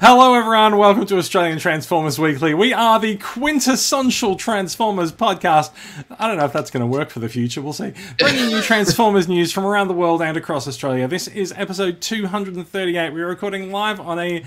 Hello, everyone. Welcome to Australian Transformers Weekly. We are the quintessential Transformers podcast. I don't know if that's going to work for the future. We'll see. Bringing you Transformers news from around the world and across Australia. This is episode 238. We're recording live on a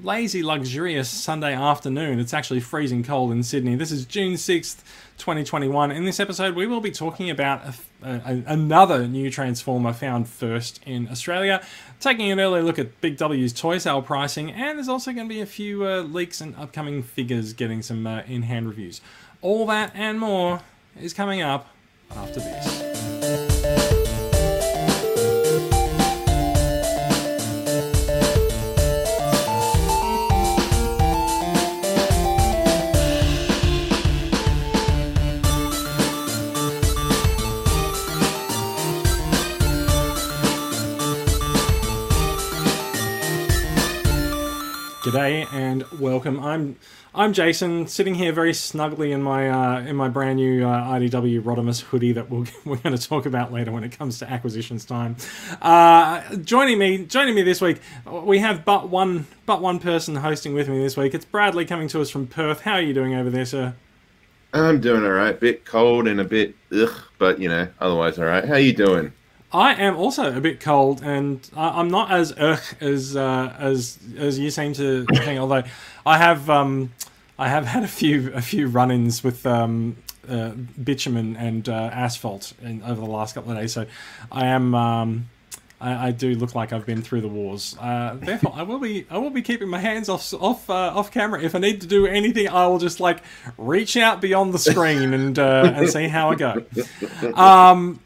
lazy, luxurious Sunday afternoon. It's actually freezing cold in Sydney. This is June 6th, 2021. In this episode, we will be talking about a, another new Transformer found first in Australia, taking an early look at Big W's toy sale pricing, and there's also going to be a few uh, leaks and upcoming figures getting some uh, in hand reviews. All that and more is coming up after this. G'day and welcome. I'm I'm Jason, sitting here very snugly in my uh, in my brand new uh, IDW Rodimus hoodie that we'll, we're going to talk about later when it comes to acquisitions time. Uh, joining me joining me this week, we have but one but one person hosting with me this week. It's Bradley coming to us from Perth. How are you doing over there, sir? I'm doing all right. Bit cold and a bit ugh, but you know, otherwise all right. How you doing? I am also a bit cold, and I'm not as ugh as uh, as as you seem to think. Although I have um, I have had a few a few run-ins with um, uh, bitumen and uh, asphalt in, over the last couple of days, so I am. Um, I, I, do look like I've been through the wars. Uh, therefore, I will be I will be keeping my hands off off uh, off camera. If I need to do anything, I will just like reach out beyond the screen and uh, and see how I go. Um,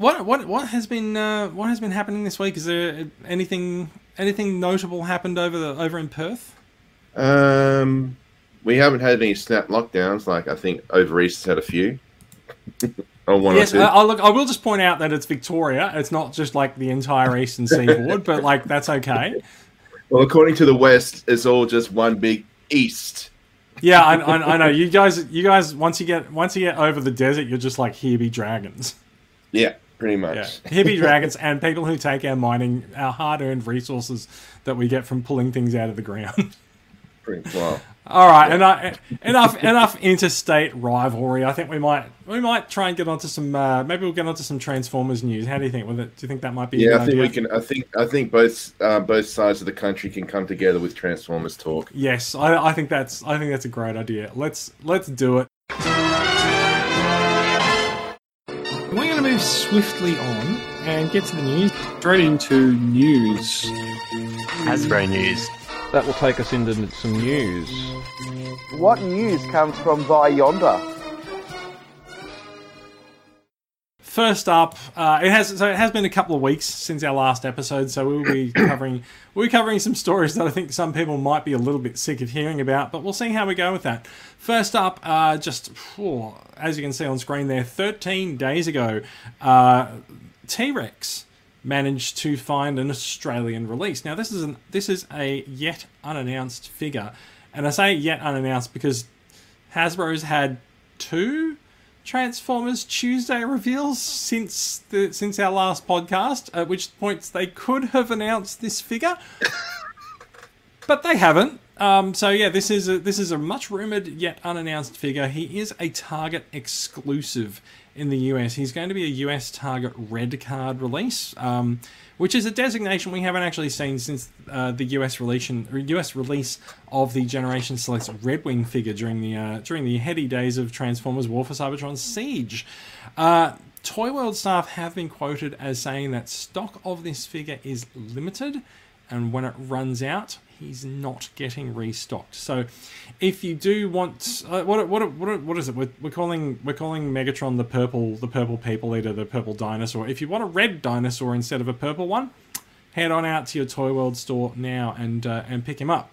what what what has been uh, what has been happening this week? Is there anything anything notable happened over the over in Perth? Um, we haven't had any snap lockdowns. Like I think over East has had a few. or one yes, I, look. I will just point out that it's Victoria. It's not just like the entire eastern seaboard, but like that's okay. Well, according to the West, it's all just one big East. Yeah, I, I, I know. You guys, you guys, once you get once you get over the desert, you're just like here be dragons. Yeah pretty much. Yeah. Hippie dragons and people who take our mining, our hard-earned resources that we get from pulling things out of the ground. Pretty well. All right, yeah. enough enough interstate rivalry. I think we might we might try and get onto some. Uh, maybe we'll get onto some Transformers news. How do you think? With it, do you think that might be? Yeah, I think idea? we can. I think I think both uh, both sides of the country can come together with Transformers talk. Yes, I, I think that's I think that's a great idea. Let's let's do it. Swiftly on and get to the news. Straight into news. Hasbro news. That will take us into some news. What news comes from via yonder? First up, uh, it has so it has been a couple of weeks since our last episode, so we'll be covering we'll be covering some stories that I think some people might be a little bit sick of hearing about, but we'll see how we go with that. First up, uh, just oh, as you can see on screen there, 13 days ago, uh, T Rex managed to find an Australian release. Now this is an this is a yet unannounced figure, and I say yet unannounced because Hasbro's had two Transformers Tuesday reveals since the since our last podcast, at which points they could have announced this figure, but they haven't. Um, so yeah, this is a, this is a much rumored yet unannounced figure. He is a Target exclusive in the US. He's going to be a US Target red card release. Um, which is a designation we haven't actually seen since uh, the US release US release of the Generation Select Red Wing figure during the uh, during the heady days of Transformers War for Cybertron Siege. Uh, Toy World staff have been quoted as saying that stock of this figure is limited, and when it runs out, he's not getting restocked. So, if you do want, uh, what, what what what is it? We're, we're calling we're calling Megatron the purple the purple people eater, the purple dinosaur. If you want a red dinosaur instead of a purple one, head on out to your Toy World store now and uh, and pick him up.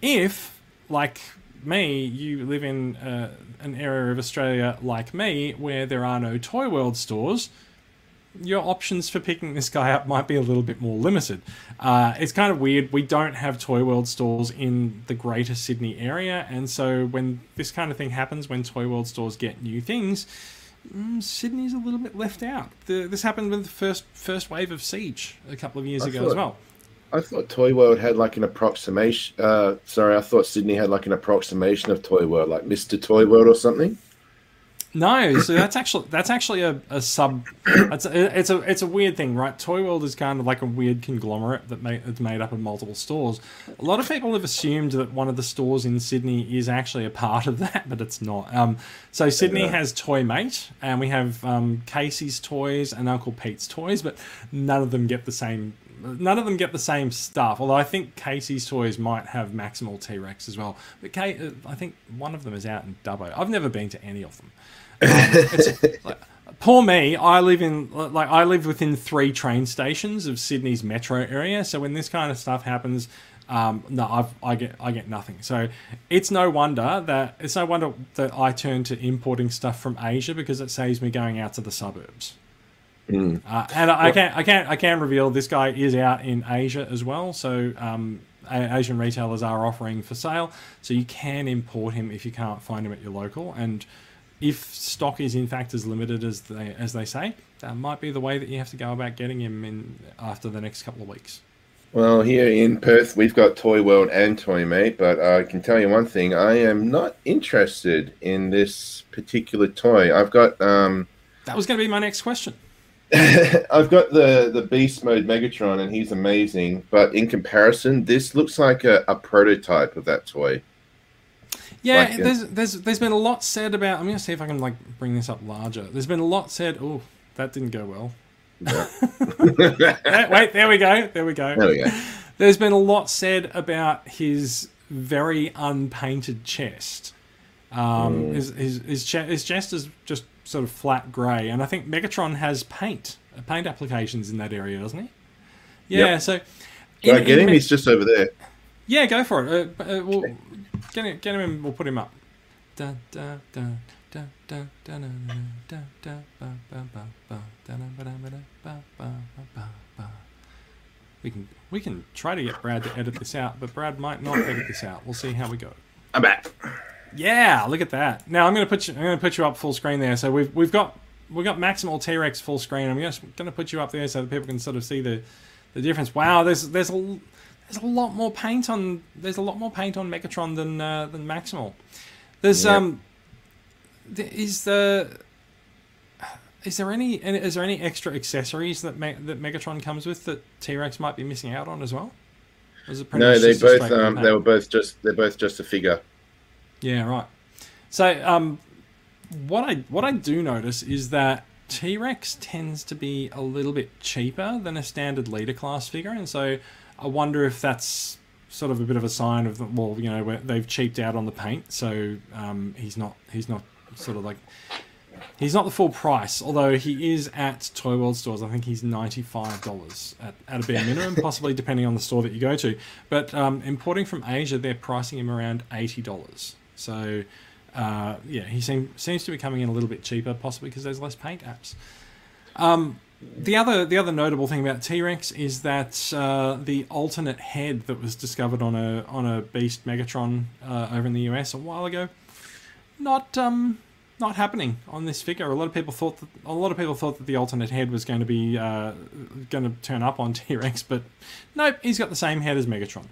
If like me, you live in uh, an area of Australia like me where there are no Toy World stores your options for picking this guy up might be a little bit more limited. Uh, it's kind of weird. We don't have Toy World stores in the greater Sydney area, and so when this kind of thing happens, when Toy World stores get new things, mm, Sydney's a little bit left out. The, this happened with the first first wave of Siege a couple of years I ago thought, as well. I thought Toy World had like an approximation. Uh, sorry, I thought Sydney had like an approximation of Toy World, like Mister Toy World or something. No, so that's actually that's actually a, a sub. It's a, it's a it's a weird thing, right? Toy World is kind of like a weird conglomerate that made, it's made up of multiple stores. A lot of people have assumed that one of the stores in Sydney is actually a part of that, but it's not. Um, so Sydney Yeah. has Toy Mate, and we have um, Casey's Toys and Uncle Pete's Toys, but none of them get the same. None of them get the same stuff. Although I think Casey's Toys might have Maximal T Rex as well. But K, uh, I think one of them is out in Dubbo. I've never been to any of them. Like, poor me. I live in like I live within three train stations of Sydney's metro area. So when this kind of stuff happens, um, no, I've, I get I get nothing. So it's no wonder that it's no wonder that I turn to importing stuff from Asia because it saves me going out to the suburbs. Uh, and I, I can I can't I can reveal this guy is out in Asia as well. So um, Asian retailers are offering for sale, so you can import him if you can't find him at your local. And if stock is in fact as limited as they as they say, that might be the way that you have to go about getting him in after the next couple of weeks. Well, here in Perth, we've got Toy World and Toy Mate, but I can tell you one thing: I am not interested in this particular toy. I've got um, That was going to be my next question. I've got the the Beast Mode Megatron, and he's amazing. But in comparison, this looks like a, a prototype of that toy. Yeah, Like, there's there's there's been a lot said about. I'm going to see if I can like bring this up larger. There's been a lot said. Oh, that didn't go well. Eh, Wait, there we go. There we go. There we go. There's been a lot said about his very unpainted chest. Um, his, his, his, che- his chest is just sort of flat grey, and I think Megatron has paint, uh, paint applications in that area, doesn't he? Yeah, Yep. so. In- get him? He's just over there. yeah, go for it. Uh, uh, we'll Get him, get him in, we'll put him up. We can we can try to get Brad to edit this out, but Brad might not edit this out. We'll see how we go. I'm back. Yeah, look at that. Now I'm gonna put you I'm gonna put you up full screen there. So we've we've got we've got maximal T Rex full screen. I'm just gonna put you up there so that people can sort of see the the difference. Wow, there's there's a there's a lot more paint on there's a lot more paint on Megatron than uh, than Maximal. There's Yep. um, th- is the is there any is there any extra accessories that Me- that Megatron comes with that T Rex might be missing out on as well? Is it pretty No, they both um, they were both just they're both just a figure. Yeah, right. So, um, what I what I do notice is that T Rex tends to be a little bit cheaper than a standard leader class figure, and so I wonder if that's sort of a bit of a sign of the, well, you know, where they've cheaped out on the paint, so um, he's not he's not sort of like he's not the full price, although he is at Toy World stores. I think he's ninety five dollars at, at a bare minimum, possibly depending on the store that you go to. But um, importing from Asia, they're pricing him around eighty dollars. So uh, yeah, he seem, seems to be coming in a little bit cheaper, possibly because there's less paint apps. Um, the other the other notable thing about T Rex is that uh, the alternate head that was discovered on a on a Beast Megatron uh, over in the US a while ago, not um not happening on this figure. A lot of people thought that a lot of people thought that the alternate head was going to be uh, going to turn up on T Rex, but nope, he's got the same head as Megatron.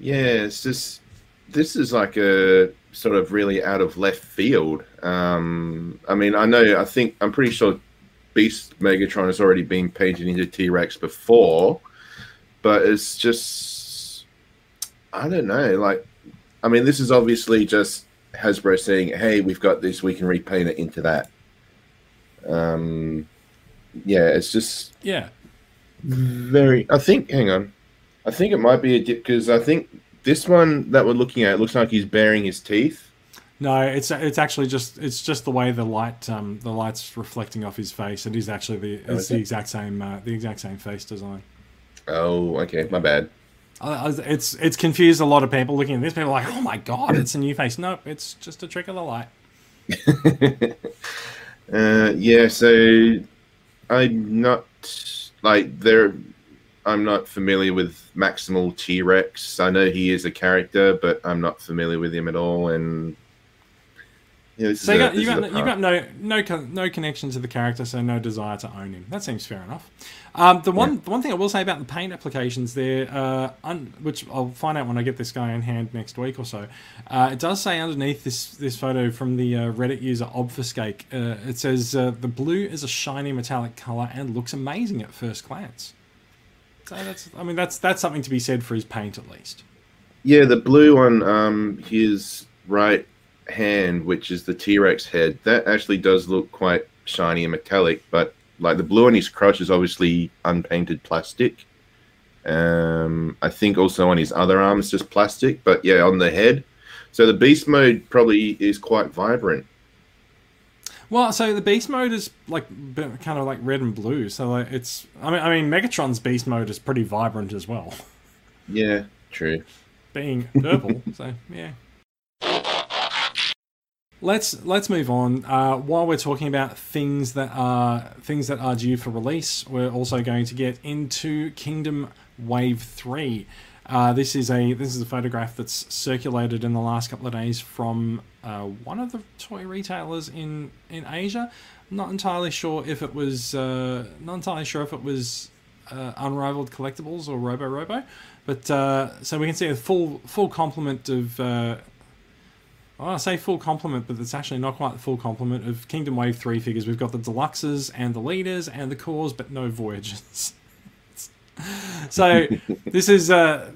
Yeah, it's just this is like a sort of really out of left field. Um, I mean, I know, I think, I'm pretty sure Beast Megatron has already been painted into T Rex before, but it's just, I don't know. Like, I mean, this is obviously just Hasbro saying, "Hey, we've got this. We can repaint it into that." Um, yeah, it's just Yeah, very. I think. Hang on. I think it might be a dip because I think this one that we're looking at looks like he's baring his teeth. No, it's it's actually just it's just the way the light um, the light's reflecting off his face. It is actually the Oh, it's the it? exact same uh, the exact same face design. Oh, okay, my bad. I- It's it's confused a lot of people looking at this. People are like, oh my god, it's a new face. Nope, it's just a trick of the light. Uh, yeah, so I'm not like there. I'm not familiar with Maximal T Rex. I know he is a character, but I'm not familiar with him at all. And Yeah, So you a- got you got you got no no no connection to the character, so no desire to own him. That seems fair enough. Um, the one the one thing I will say about the paint applications there, uh, un- which I'll find out when I get this guy in hand next week or so, uh, it does say underneath this this photo from the uh, Reddit user Obfuscate, uh, it says uh, the blue is a shiny metallic color and looks amazing at first glance. So that's I mean that's that's something to be said for his paint at least. Yeah, the blue on um, his right hand, which is the T Rex head, that actually does look quite shiny and metallic. But like the blue on his crotch is obviously unpainted plastic. Um, I think also on his other arm it's just plastic. But yeah, on the head. So the beast mode probably is quite vibrant. Well, so the beast mode is like kind of like red and blue. So like it's I mean I mean Megatron's beast mode is pretty vibrant as well, Yeah, true. being purple. so yeah. Let's let's move on. Uh, while we're talking about things that are things that are due for release, we're also going to get into Kingdom Wave Three. Uh, this is a this is a photograph that's circulated in the last couple of days from uh, one of the toy retailers in in Asia. I'm not entirely sure if it was uh, not entirely sure if it was uh, Unrivaled Collectibles or Robo Robo, but uh, so we can see a full full complement of. I say full complement, but it's actually not quite the full complement of Kingdom Wave 3 figures. We've got the deluxes and the leaders and the cores, but no Voyagers. so this is uh,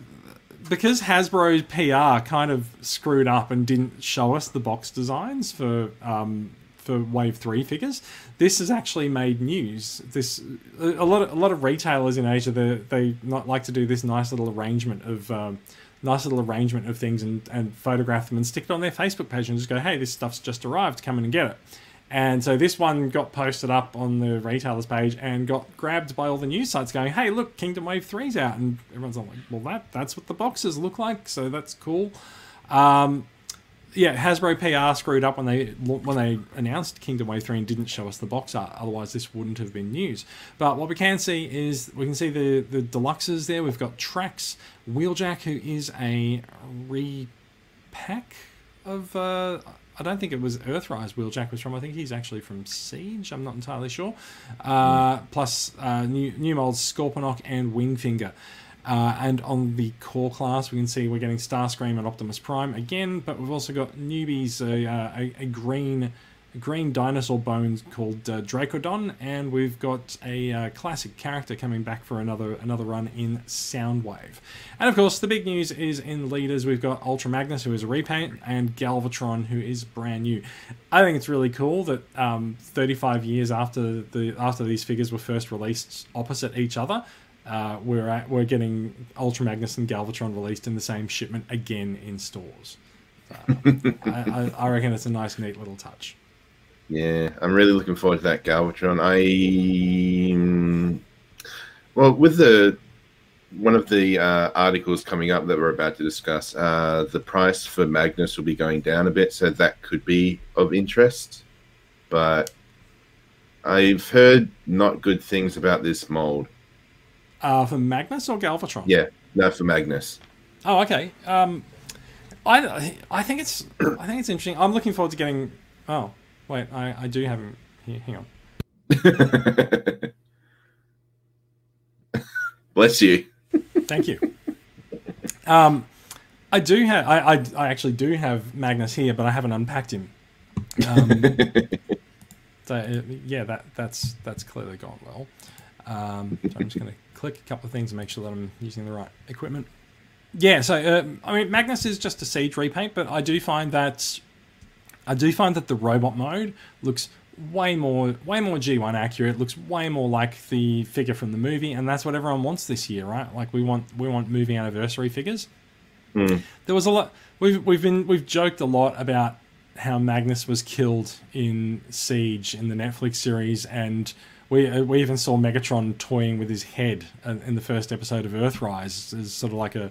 because Hasbro's PR kind of screwed up and didn't show us the box designs for um, for Wave Three figures. This has actually made news. This a a lot of, a lot of retailers in Asia they they not like to do this nice little arrangement of. Um, nice little arrangement of things and, and photograph them and stick it on their Facebook page and just go, hey, this stuff's just arrived, come in and get it. And so this one got posted up on the retailers page and got grabbed by all the news sites going, hey, look, Kingdom Wave 3's out. And everyone's like, well, that that's what the boxes look like, so that's cool. Um, yeah, Hasbro PR screwed up when they when they announced Kingdom Wave three and didn't show us the box art. Otherwise, this wouldn't have been news. But what we can see is we can see the the deluxes there. We've got Trax Wheeljack, who is a repack of. Uh, I don't think it was Earthrise Wheeljack was from. I think he's actually from Siege. I'm not entirely sure. Uh, plus uh, new new molds Scorponok and Wingfinger. Uh, and on the core class, we can see we're getting Starscream and Optimus Prime again, but we've also got newbies, a, uh, a, a green a green dinosaur bones called uh, Dracodon, and we've got a uh, classic character coming back for another another run in Soundwave. And of course, the big news is in leaders, we've got Ultra Magnus, who is a repaint, and Galvatron, who is brand new. I think it's really cool that um, 35 years after the after these figures were first released opposite each other, uh, we're at, we're getting Ultra Magnus and Galvatron released in the same shipment again in stores. So, I, I, I reckon it's a nice, neat little touch. Yeah, I'm really looking forward to that Galvatron. I well, with the one of the uh, articles coming up that we're about to discuss, uh, the price for Magnus will be going down a bit, so that could be of interest. But I've heard not good things about this mold. Uh, for Magnus or Galvatron? Yeah, no, for Magnus. Oh, okay. Um, I, I think it's I think it's interesting. I'm looking forward to getting. Oh, wait, I, I do have him here. Hang on. Bless you. Thank you. Um, I do have. I, I, I actually do have Magnus here, but I haven't unpacked him. Um, so uh, yeah, that that's that's clearly gone well. Um, so I'm just going to click a couple of things and make sure that I'm using the right equipment. Yeah, so uh, I mean, Magnus is just a siege repaint, but I do find that I do find that the robot mode looks way more way more G1 accurate. Looks way more like the figure from the movie, and that's what everyone wants this year, right? Like we want we want movie anniversary figures. There was a lot. We've we've been we've joked a lot about how Magnus was killed in Siege in the Netflix series, and we uh, we even saw Megatron toying with his head uh, in the first episode of Earthrise as sort of like a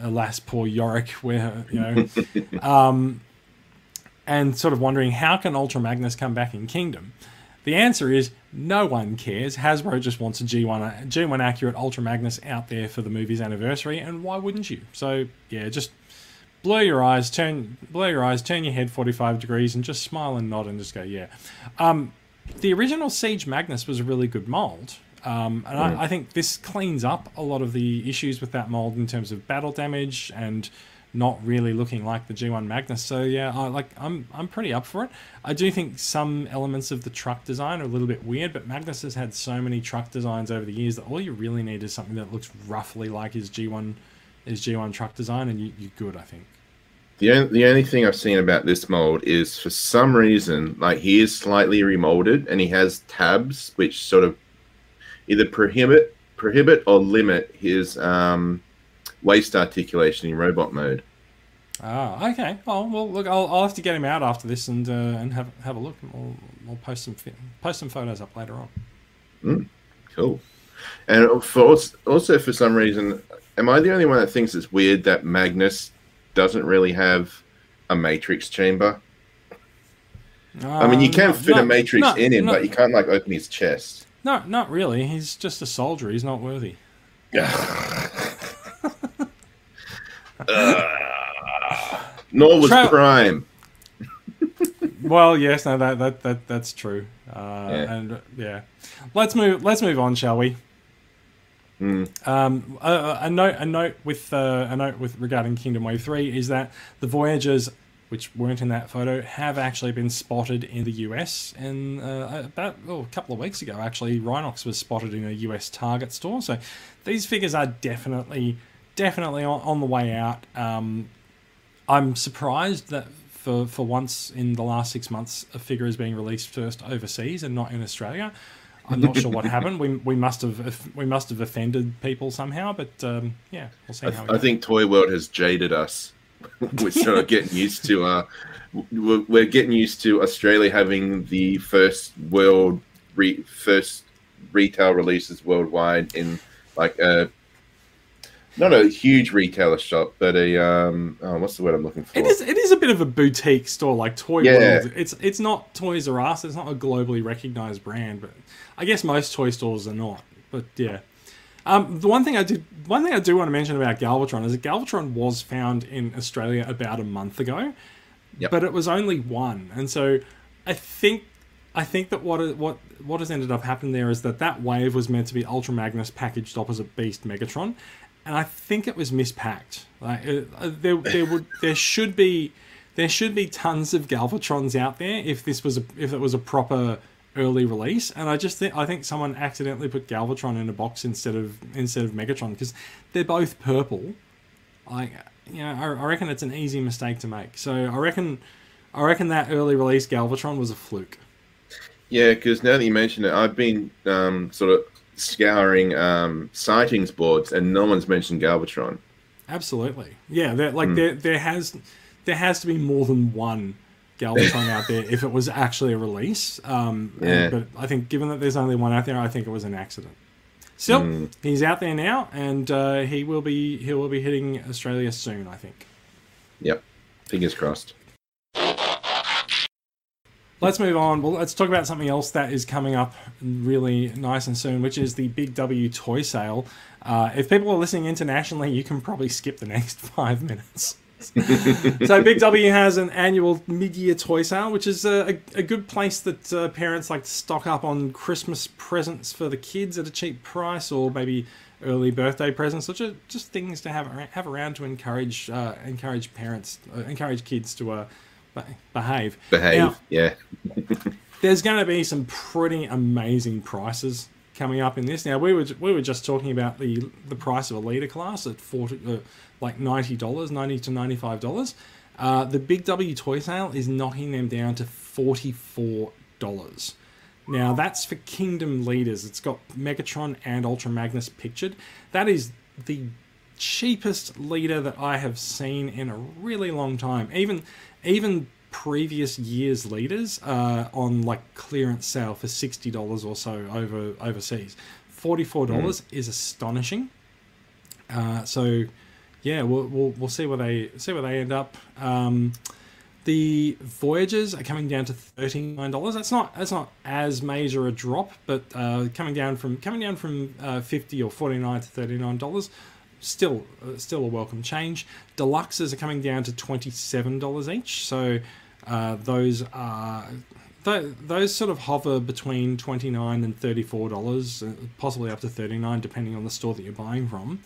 alas poor Yorick, where you know, um, and sort of wondering how can Ultra Magnus come back in Kingdom. The answer is no one cares. Hasbro just wants a G1 a G1 accurate Ultra Magnus out there for the movie's anniversary, and why wouldn't you? So yeah, just blur your eyes, turn blur your eyes, turn your head 45 degrees, and just smile and nod and just go, yeah. Um, the original Siege Magnus was a really good mold. Um, and I, I think this cleans up a lot of the issues with that mold in terms of battle damage and not really looking like the G1 Magnus. So yeah, I, like I'm I'm pretty up for it. I do think some elements of the truck design are a little bit weird, but Magnus has had so many truck designs over the years that all you really need is something that looks roughly like his G1 his G1 truck design, and you, you're good. I think. The only, the only thing I've seen about this mold is for some reason, like he is slightly remolded and he has tabs which sort of either prohibit prohibit or limit his um, waist articulation in robot mode. Ah, okay. Oh well, look, I'll, I'll have to get him out after this and uh, and have have a look. We'll, we'll post some post some photos up later on. Cool. And for als- also for some reason, am I the only one that thinks it's weird that Magnus doesn't really have a matrix chamber? I mean, you Um, can no- fit a matrix in him, but you can't like open his chest. No, not really. He's just a soldier. He's not worthy. Nor was Tra- Prime. Well, yes, no, that that, that that's true. Uh, Yeah. And uh, yeah, let's move. Let's move on, shall we? Um, a, a note, a note with uh, a note with regarding Kingdom Wave Three is that the Voyagers, which weren't in that photo, have actually been spotted in the US. And uh, about oh, a couple of weeks ago, actually, Rhinox was spotted in a US Target store. So these figures are definitely, definitely on, on the way out. Um, I'm surprised that for, for once in the last six months, a figure is being released first overseas and not in Australia. I'm not sure what happened. We, we must have we must have offended people somehow, but um, yeah, we'll see I, how. I goes. think Toy World has jaded us. we're sort of getting used to uh, we're, we're getting used to Australia having the first world re- first retail releases worldwide in like a not a huge retailer shop, but a um, oh, what's the word I'm looking for? It is it is a bit of a boutique store like Toy Yeah. World. It's it's not Toys R Us. It's not a globally recognized brand, but I guess most toy stores are not. But yeah. Um, the one thing I did, one thing I do want to mention about Galvatron is that Galvatron was found in Australia about a month ago, Yep. but it was only one, and so I think, I think that what what what has ended up happening there is that that wave was meant to be Ultra Magnus packaged opposite Beast Megatron, and I think it was mispacked. Like uh, uh, there, there would, there should be, there should be tons of Galvatrons out there if this was a, if it was a proper early release. And I just think, I think someone accidentally put Galvatron in a box instead of instead of Megatron because they're both purple. Like, you know, I, I reckon it's an easy mistake to make. So I reckon, I reckon that early release Galvatron was a fluke. Yeah, because now that you mention it, I've been um, sort of scouring um, sightings boards, and no one's mentioned Galvatron. Absolutely, yeah. There, like there, there has, there has to be more than one Galvatron out there if it was actually a release. Um, Yeah. but I think given that there's only one out there, I think it was an accident. Still, he's out there now, and uh, he will be he will be hitting Australia soon. I think. Yep, fingers crossed. Let's move on. Well, let's talk about something else that is coming up really nice and soon, which is the Big W toy sale. Uh, if people are listening internationally, you can probably skip the next five minutes. So Big W has an annual mid-year toy sale, which is a, a, a good place that uh, parents like to stock up on Christmas presents for the kids at a cheap price, or maybe early birthday presents, or just, just things to have have around to encourage uh, encourage parents, uh, encourage kids to uh, behave. Behave. Now, yeah. there's going to be some pretty amazing prices coming up in this. Now we were we were just talking about the the price of a leader class at forty uh, like ninety dollars, ninety to ninety five dollars. Uh, the Big W toy sale is knocking them down to forty four dollars. Now that's for Kingdom leaders. It's got Megatron and Ultra Magnus pictured. That is the cheapest leader that I have seen in a really long time. Even even previous years leaders uh, on like clearance sale for sixty dollars or so over overseas. Forty four dollars is astonishing. Uh, so yeah, we'll, we'll we'll see where they see where they end up. Um, the voyages are coming down to thirty nine dollars. That's not that's not as major a drop, but uh, coming down from coming down from uh, fifty or forty nine to thirty nine dollars. still uh, still a welcome change. Deluxes are coming down to twenty seven dollars each, so uh, those are. th- Those sort of hover between twenty nine and thirty four dollars, uh, possibly up to thirty nine, depending on the store that you're buying from.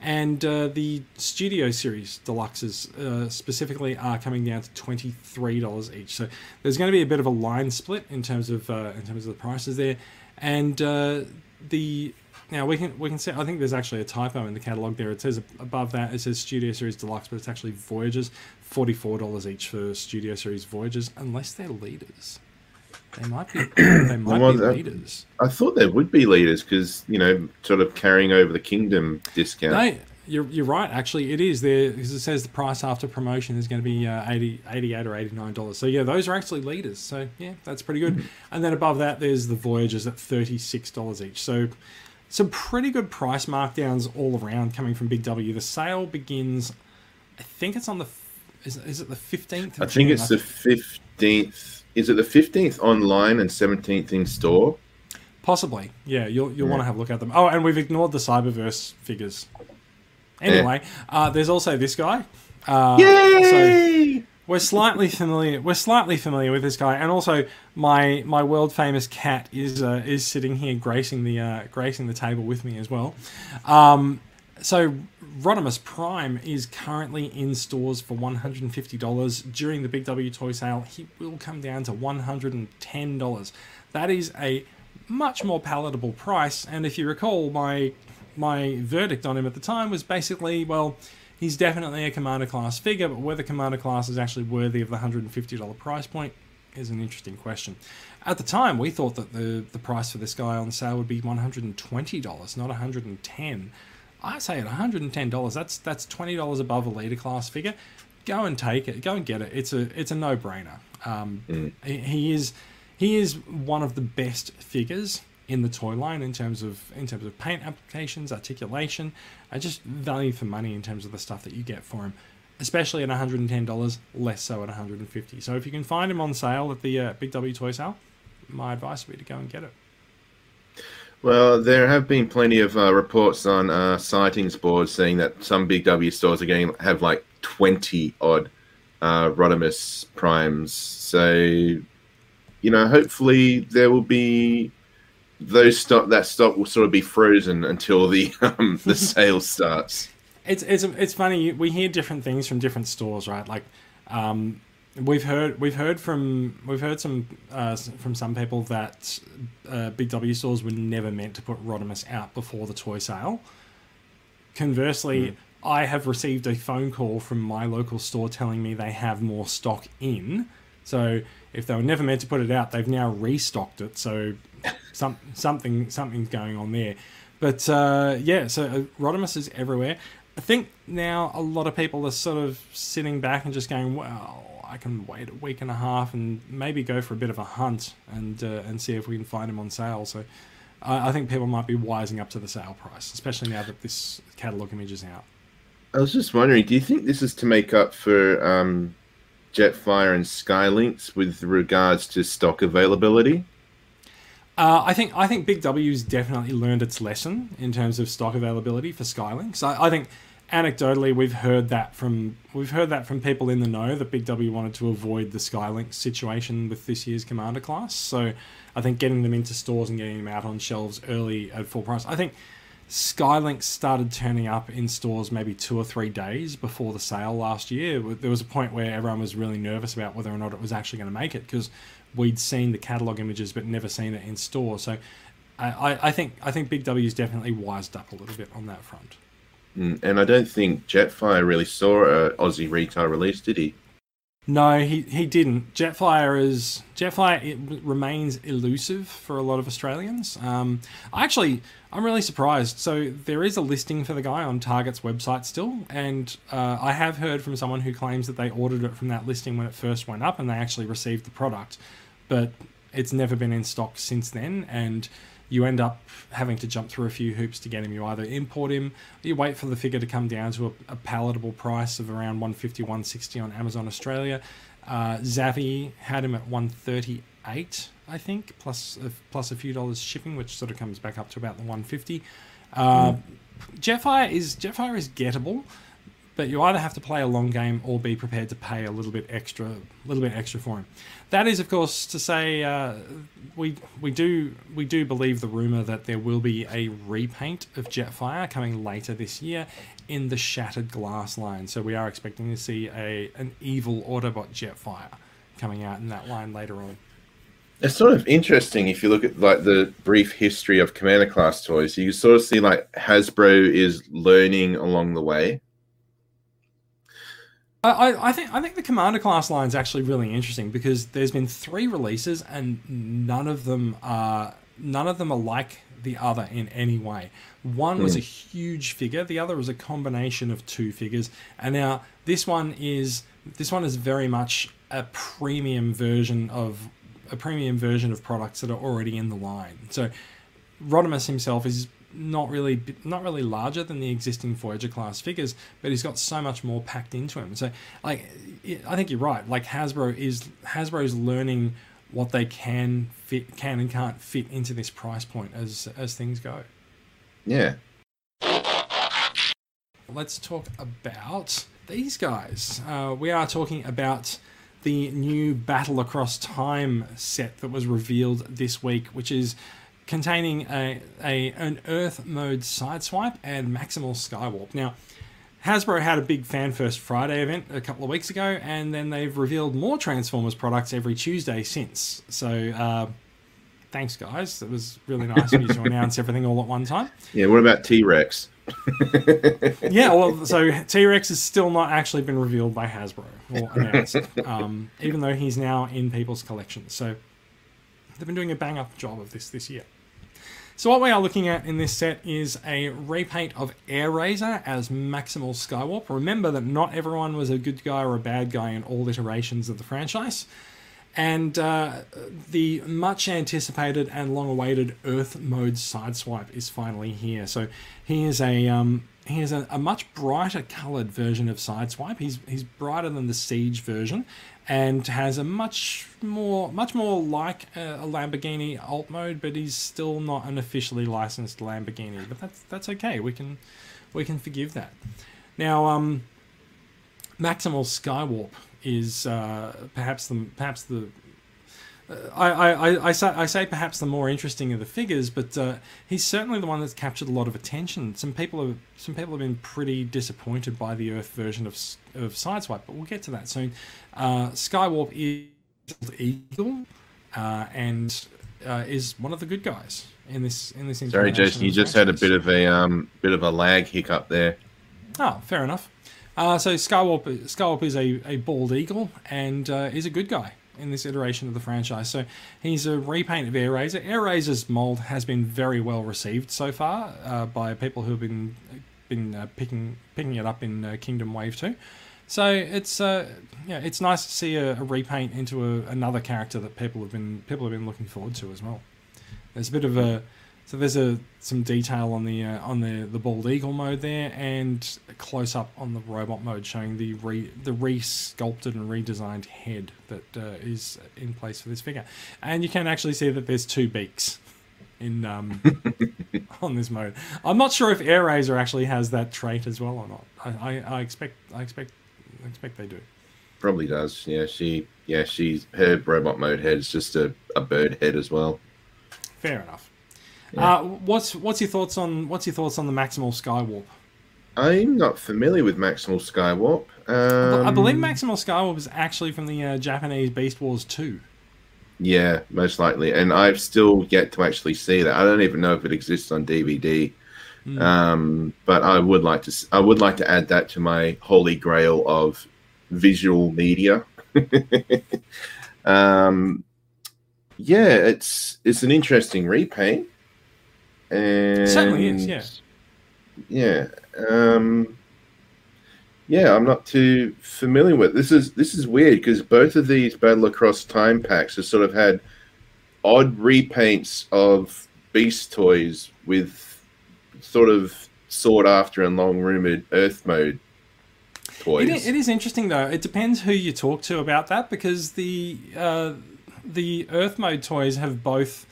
And uh, the Studio Series Deluxes uh, specifically are coming down to twenty three dollars each. So there's going to be a bit of a line split in terms of uh, in terms of the prices there. And uh, the now we can we can see. I think there's actually a typo in the catalog there. It says above that it says Studio Series Deluxe, but it's actually Voyagers. Forty four dollars each for Studio Series Voyagers, unless they're leaders. They might be. They might Well, be that- leaders. I thought there would be leaders because you know, sort of carrying over the kingdom discount. No, you're, you're right. Actually, it is there because it says the price after promotion is going to be uh, 80, 88 or eighty nine dollars. So yeah, those are actually leaders. So yeah, that's pretty good. And then above that, there's the Voyagers at thirty six dollars each. So some pretty good price markdowns all around coming from Big W. The sale begins, I think it's on the. Is, is it the fifteenth? I think it's the fifteenth. Is it the fifteenth online and seventeenth in store? Possibly, yeah. You'll you'll want to have a look at them. Oh, and we've ignored the Cyberverse figures. Anyway, uh, there's also this guy. Uh, So Yay! we're slightly familiar. We're slightly familiar with this guy, and also my my world famous cat is uh, is sitting here gracing the uh, gracing the table with me as well. Um, so Rodimus Prime is currently in stores for one hundred and fifty dollars during the Big W toy sale. He will come down to one hundred and ten dollars. That is a much more palatable price. And if you recall, my my verdict on him at the time was basically, well, he's definitely a commander class figure, but whether commander class is actually worthy of the hundred and fifty dollar price point is an interesting question. At the time, we thought that the the price for this guy on sale would be one hundred and twenty dollars, not one hundred and ten. I say at one hundred and ten dollars, that's that's twenty dollars above a leader class figure. Go and take it. Go and get it. It's a it's a no brainer. Um, he, he is he is one of the best figures in the toy line in terms of in terms of paint applications, articulation, and just value for money in terms of the stuff that you get for him. Especially at one hundred and ten dollars, less so at $150. So if you can find him on sale at the uh, Big W toy sale, my advice would be to go and get it. Well, there have been plenty of uh, reports on uh, sightings boards saying that some big W stores are getting have like twenty odd uh, Rodimus primes. So, you know, hopefully there will be those stock. That stock will sort of be frozen until the um, the sale starts. it's it's it's funny. We hear different things from different stores, right? Like, um, we've heard we've heard from we've heard some uh, from some people that uh, Big W stores were never meant to put Rodimus out before the toy sale. Conversely, I have received a phone call from my local store telling me they have more stock in. So if they were never meant to put it out, they've now restocked it. So some something something's going on there. But uh, yeah, so uh, Rodimus is everywhere. I think now a lot of people are sort of sitting back and just going, well, I can wait a week and a half and maybe go for a bit of a hunt and uh, and see if we can find him on sale. So I I think people might be wising up to the sale price, especially now that this catalog image is out. I was just wondering, do you think this is to make up for um, Jetfire and Skylynx with regards to stock availability? Uh, I think I think Big W's definitely learned its lesson in terms of stock availability for Skylynx. I, I think anecdotally we've heard that from we've heard that from people in the know that Big W wanted to avoid the Skylink situation with this year's Commander class. So I think getting them into stores and getting them out on shelves early at full price. I think Skylink started turning up in stores maybe two or three days before the sale last year. There was a point where everyone was really nervous about whether or not it was actually going to make it because we'd seen the catalog images but never seen it in store. So I, I, think I think Big W's definitely wised up a little bit on that front. Mm, And I don't think Jetfire really saw a Aussie retail release, did he? No, he, he didn't. Jetfire is Jetfire. It remains elusive for a lot of Australians. Um, I actually, I'm really surprised. So there is a listing for the guy on Target's website still, and uh, I have heard from someone who claims that they ordered it from that listing when it first went up, and they actually received the product, but it's never been in stock since then, and you end up having to jump through a few hoops to get him. You either import him, you wait for the figure to come down to a, a palatable price of around 150, 160 on Amazon Australia. Uh, Zavvi had him at 138, I think, plus a, plus a few dollars shipping, which sort of comes back up to about the 150. Uh, Jetfire is Jetfire is gettable, but you either have to play a long game or be prepared to pay a little bit extra, a little bit extra for him. That is, of course, to say uh, we we do we do believe the rumor that there will be a repaint of Jetfire coming later this year in the Shattered Glass line. So we are expecting to see a an evil Autobot Jetfire coming out in that line later on. It's sort of interesting if you look at like the brief history of Commander class toys. You sort of see like Hasbro is learning along the way. I, I, think I think the Commander class line is actually really interesting because there's been three releases and none of them are none of them are like the other in any way. One was hmm. a huge figure, the other was a combination of two figures, and now this one is this one is very much a premium version of a premium version of products that are already in the line. So Rodimus himself is not really not really larger than the existing Voyager class figures, but he's got so much more packed into him. So like I think you're right. Like Hasbro is Hasbro's learning what they can fit can and can't fit into this price point as as things go. Yeah. Let's talk about these guys. Uh, we are talking about the new Battle Across Time set that was revealed this week, which is containing a, a an Earth mode sideswipe and maximal skywarp. Now, Hasbro had a big Fan First Friday event a couple of weeks ago, and then they've revealed more Transformers products every Tuesday since. So, uh, thanks, guys. It was really nice of you to announce everything all at one time. Yeah. What about T Rex? Yeah, well, so T Rex has still not actually been revealed by Hasbro or announced, um, even though he's now in people's collections. So they've been doing a bang up job of this this year. So what we are looking at in this set is a repaint of Airazor as Maximal Skywarp. Remember that not everyone was a good guy or a bad guy in all iterations of the franchise. And uh, the much anticipated and long awaited Earth mode sideswipe is finally here. So here's a um, he is a, a much brighter coloured version of sideswipe. He's he's brighter than the Siege version, and has a much more much more like a, a Lamborghini alt mode, but he's still not an officially licensed Lamborghini. But that's that's okay. We can we can forgive that. Now, um, Maximal Skywarp is uh, perhaps the perhaps the I, I, I, say, I say perhaps the more interesting of the figures, but uh, he's certainly the one that's captured a lot of attention. Some people have some people have been pretty disappointed by the Earth version of of Sideswipe, but we'll get to that soon. Uh, Skywarp is Eagle, uh, and uh, is one of the good guys in this in this. Sorry, Jason. You just had a bit of a um bit of a lag hiccup there. Oh, fair enough. Uh, so Skywarp, Skywarp is a, a bald eagle and uh, is a good guy in this iteration of the franchise. So he's a repaint of Airazor. Airazor's mold has been very well received so far uh, by people who have been been uh, picking picking it up in uh, Kingdom Wave 2. So it's uh, yeah, it's nice to see a, a repaint into a, another character that people have been people have been looking forward to as well. There's a bit of a so there's a some detail on the uh, on the the bald eagle mode there, and a close up on the robot mode showing the re the re-sculpted and redesigned head that uh, is in place for this figure, and you can actually see that there's two beaks in um, on this mode. I'm not sure if Airazor actually has that trait as well or not. I, I, I expect I expect I expect they do. Probably does. Yeah, she. Yeah, she's her robot mode head is just a, a bird head as well. Fair enough. Uh, what's what's your thoughts on what's your thoughts on the maximal skywarp? I'm not familiar with Maximal Skywarp. Um, I believe Maximal Skywarp is actually from the uh, Japanese Beast Wars 2. Yeah, most likely. And I've still yet to actually see that. I don't even know if it exists on DVD. Hmm. Um, but I would like to. I would like to add that to my holy grail of visual media. um, yeah, it's it's an interesting repaint. And certainly is, yeah. yeah. Um, yeah, I'm not too familiar with this. Is this is weird because both of these Battle Across Time packs have sort of had odd repaints of Beast toys with sort of sought after and long rumored Earth mode toys. It is, it is interesting though. It depends who you talk to about that because the uh, the Earth mode toys have both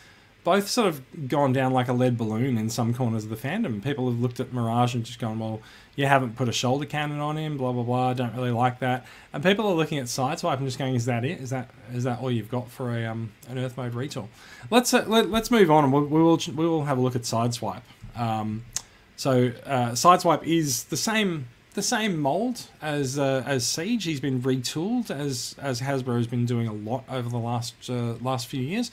both sort of gone down like a lead balloon in some corners of the fandom. People have looked at Mirage and just gone, well, you haven't put a shoulder cannon on him, blah blah blah. Don't really like that. And people are looking at Sideswipe and just going, is that it? Is that is that all you've got for a um, an Earth mode retool? Let's uh, let, let's move on and we'll, we will we will have a look at Sideswipe. Um, so uh, Sideswipe is the same the same mold as uh, as Siege. He's been retooled as as Hasbro has been doing a lot over the last uh, last few years.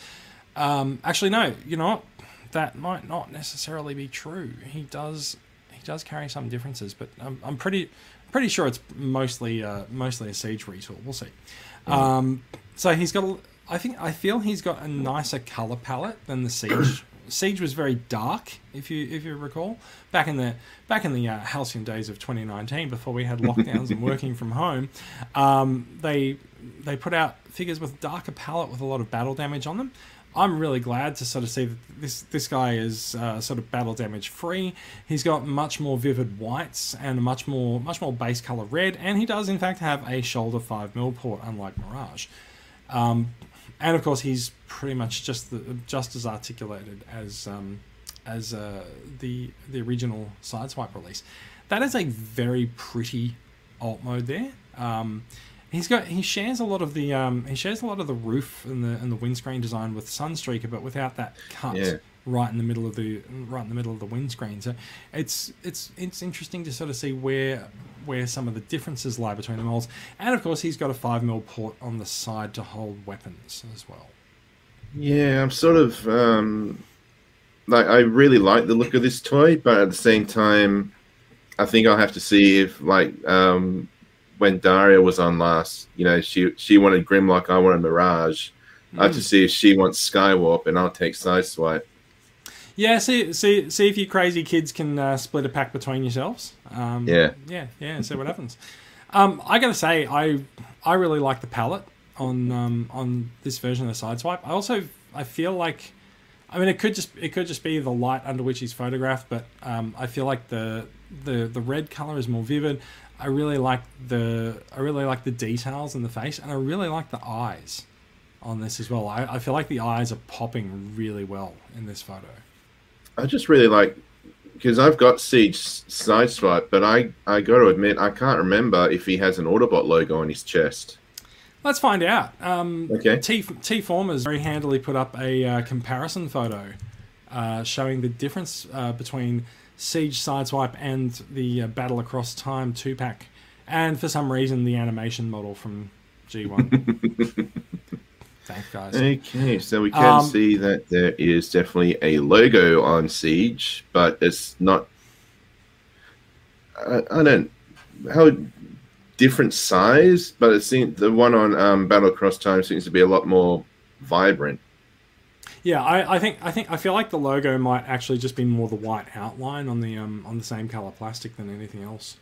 Um, actually, no, you know what? That might not necessarily be true. He does he does carry some differences, but I'm, I'm pretty pretty sure it's mostly uh, mostly a Siege retool. We'll see. Um, so he's got. a- I think I feel he's got a nicer color palette than the Siege. Siege was very dark, if you if you recall, back in the back in the uh, halcyon days of 2019, before we had lockdowns and working from home. Um, they they put out figures with darker palette with a lot of battle damage on them. I'm really glad to sort of see that this this guy is uh, sort of battle damage free. He's got much more vivid whites and much more much more base color red, and he does in fact have a shoulder five mil port, unlike Mirage. Um, and of course, he's pretty much just the, just as articulated as um, as uh, the the original Sideswipe release. That is a very pretty alt mode there. Um, he's got he shares a lot of the um, he shares a lot of the roof and the and the windscreen design with Sunstreaker, but without that cut Yeah. right in the middle of the right in the middle of the windscreen. So it's it's it's interesting to sort of see where where some of the differences lie between the molds. And of course, he's got a five mil port on the side to hold weapons as well. Yeah, I'm sort of um, like I really like the look of this toy, but at the same time, I think I'll have to see if like um, when Daria was on last, you know, she she wanted Grimlock, I wanted Mirage. I have to see if she wants Skywarp, and I'll take Sideswipe. Yeah, see, see, see if you crazy kids can uh, split a pack between yourselves. Um, Yeah. yeah, yeah. See what happens. Um, I gotta say, I I really like the palette on um, on this version of the Sideswipe. I also I feel like, I mean, it could just it could just be the light under which he's photographed, but um, I feel like the the the red color is more vivid. I really like the I really like the details in the face, and I really like the eyes on this as well. I, I feel like the eyes are popping really well in this photo. I just really like because I've got Siege Sideswipe, but I I got to admit I can't remember if he has an Autobot logo on his chest. Let's find out. Um, Okay. T T Formers very handily put up a uh, comparison photo uh, showing the difference uh, between Siege Sideswipe and the uh, Battle Across Time two pack, and for some reason the animation model from G1. Thanks, guys. Okay, so we can Um, see that there is definitely a logo on Siege, but it's not. I, I don't how different size, but it seems the one on um, Battle Across Time seems to be a lot more vibrant. Yeah, I, I think I think I feel like the logo might actually just be more the white outline on the um, on the same color plastic than anything else.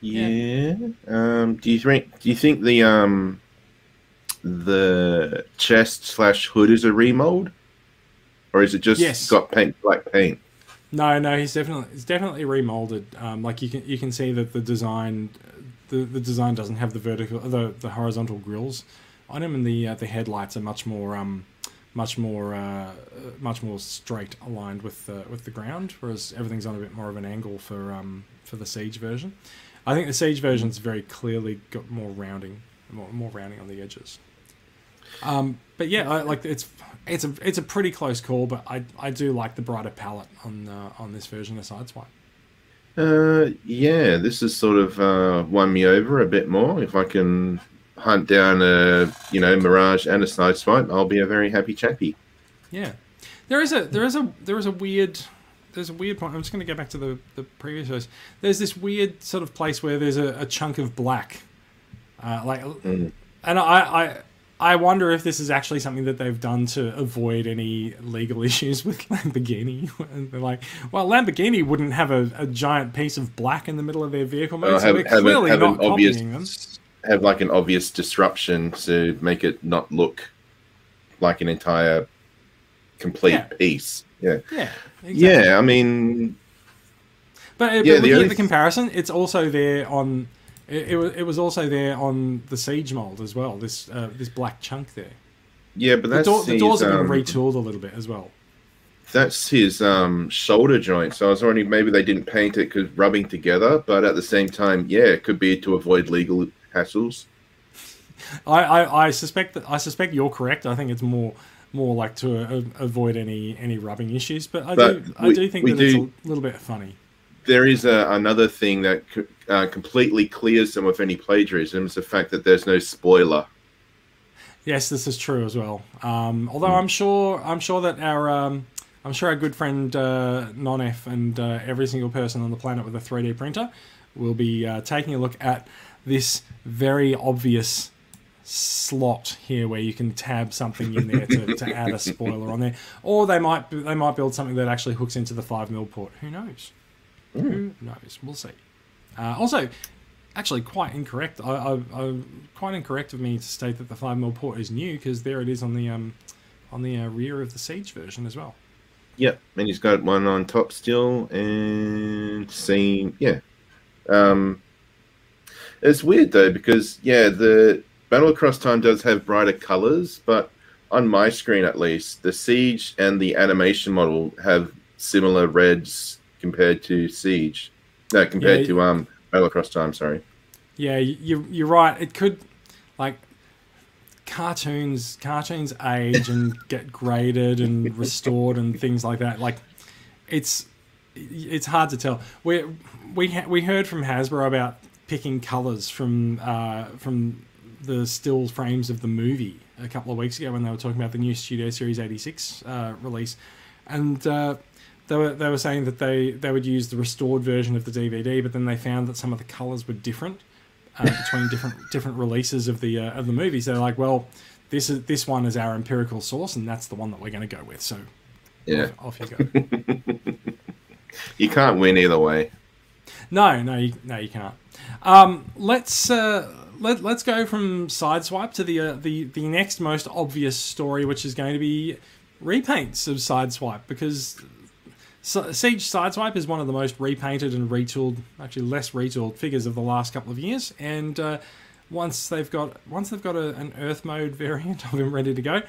Yeah. Um, do you think? Do you think the um, the chest slash hood is a remold, or is it just Yes. got paint black paint? No, no, he's definitely it's definitely remolded. Um, like you can you can see that the design the, the design doesn't have the vertical the, the horizontal grills on him, and the uh, the headlights are much more um much more uh, much more straight aligned with the with the ground, whereas everything's on a bit more of an angle for um for the siege version. I think the siege version's very clearly got more rounding, more, more rounding on the edges. Um, but yeah, I, like it's it's a it's a pretty close call, but I I do like the brighter palette on uh, on this version of Sideswipe. Uh, yeah, this has sort of uh, won me over a bit more. If I can hunt down a you know Mirage and a Sideswipe, I'll be a very happy chappy. Yeah, there is a there is a there is a weird there's a weird point. I'm just going to go back to the the previous verse. There's this weird sort of place where there's a, a chunk of black, uh, like, and I I. I wonder if this is actually something that they've done to avoid any legal issues with Lamborghini. And they're like, well, Lamborghini wouldn't have a, a giant piece of black in the middle of their vehicle, mate, Or so have, we're have, a- clearly have not an obvious copying them. Have like an obvious disruption to make it not look like an entire complete Yeah. piece. Yeah, Yeah, exactly. yeah. I mean, But, uh, Yeah, but the looking only at the comparison, it's also there on. It, it was it was also there on the siege mold as well. This uh, this black chunk there. Yeah, but The, that's door, the his, doors have been um, retooled a little bit as well. That's his um, shoulder joint. So I was wondering maybe they didn't paint it because rubbing together, but at the same time, yeah, it could be to avoid legal hassles. I, I, I suspect that I suspect you're correct. I think it's more more like to uh, avoid any any rubbing issues. But I But do I do think we that it's a little bit funny. There is a, another thing that uh, completely clears them of any plagiarism is the fact that there's no spoiler. Yes, this is true as well. Um, although. I'm sure I'm sure that our um, I'm sure our good friend uh, Nonef and uh, every single person on the planet with a 3D printer will be uh, taking a look at this very obvious slot here where you can tab something in there to, to add a spoiler on there, or they might they might build something that actually hooks into the five mil port. Who knows? Who knows? We'll see. Uh, also, actually, quite incorrect. I, I, I quite incorrect of me to state that the five mil port is new because there it is on the um on the uh, rear of the Siege version as well. Yep, and he's got one on top still, and same, yeah. Um, it's weird though because yeah, the Battle Across Time does have brighter colors, but on my screen at least, the Siege and the animation model have similar reds compared to Siege. No, compared Yeah, to um Battle Across Time. Sorry. Yeah, you you're right. It could like cartoons cartoons age and get graded and restored and things like that. Like it's it's hard to tell. We we ha- we heard from Hasbro about picking colors from uh, from the still frames of the movie a couple of weeks ago when they were talking about the new Studio Series 86 uh, release, and uh, they were they were saying that they they would use the restored version of the DVD, but then they found that some of the colors were different uh, between different different releases of the uh, of the movies. They're like, well, this is this one is our empirical source, and that's the one that we're going to go with. So Yeah, off, off you go. you can't win either way. No, no, you, no, you can't. Um, let's uh, let let's go from Sideswipe to the uh, the the next most obvious story, which is going to be repaints of Sideswipe because Siege Sideswipe is one of the most repainted and retooled, actually less retooled figures of the last couple of years, and uh, once they've got once they've got a, an Earth mode variant of him ready to go,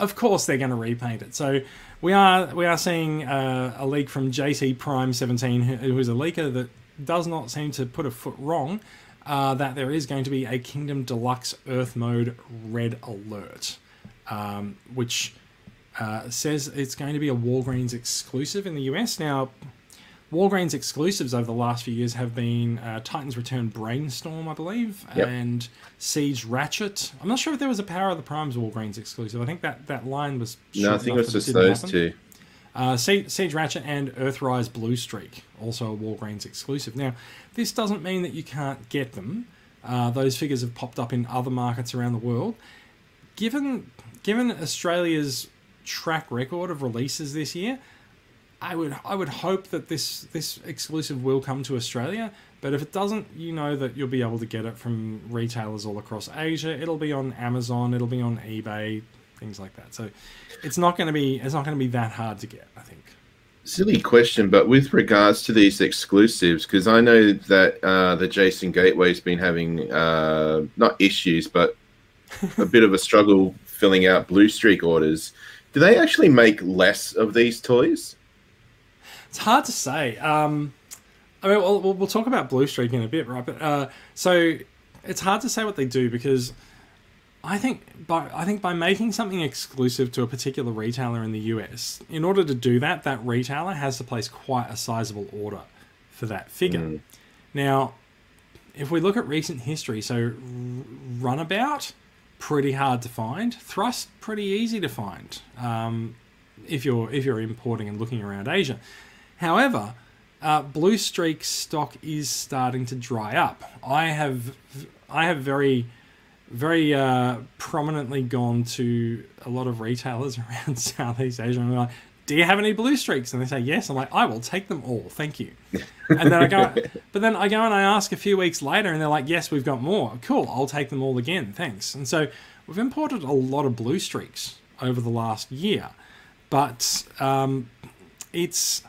of course they're going to repaint it. So we are we are seeing uh, a leak from JT Prime 17, who, who is a leaker that does not seem to put a foot wrong. Uh, that there is going to be a Kingdom Deluxe Earth mode red alert, um, which uh, says it's going to be a Walgreens exclusive in the US. Now, Walgreens exclusives over the last few years have been uh, Titan's Return Brainstorm, I believe, Yep. and Siege Ratchet. I'm not sure if there was a Power of the Primes Walgreens exclusive. I think that, that line was. No, I think it was just those happen. two. Uh, Siege, Ratchet and Earthrise Blue Streak, also a Walgreens exclusive. Now, this doesn't mean that you can't get them. Uh, those figures have popped up in other markets around the world. Given given Australia's track record of releases this year, I would I would hope that this this exclusive will come to Australia. But if it doesn't, you know that you'll be able to get it from retailers all across Asia. It'll be on Amazon. It'll be on eBay, things like that. So it's not going to be it's not going to be that hard to get. I think. Silly question, but with regards to these exclusives, because I know that uh, the Jason Gateway's been having uh, not issues, but a bit of a struggle filling out Blue Streak orders. Do they actually make less of these toys? It's hard to say. Um, I mean, we'll, we'll, we'll talk about Blue Streak in a bit, right? But uh, so it's hard to say what they do because I think by I think by making something exclusive to a particular retailer in the US, in order to do that, that retailer has to place quite a sizable order for that figure. Now, if we look at recent history, so Runabout, pretty hard to find. Thrust, pretty easy to find. Um, if you're if you're importing and looking around Asia. However, uh, Blue Streak stock is starting to dry up. I have I have very very uh, prominently gone to a lot of retailers around Southeast Asia and I'm like, do you have any blue streaks? And they say yes. I'm like, I will take them all, thank you. And then I go, but then I go and I ask a few weeks later, and they're like, yes, we've got more. Cool, I'll take them all again, thanks. And so we've imported a lot of blue streaks over the last year, but um, it's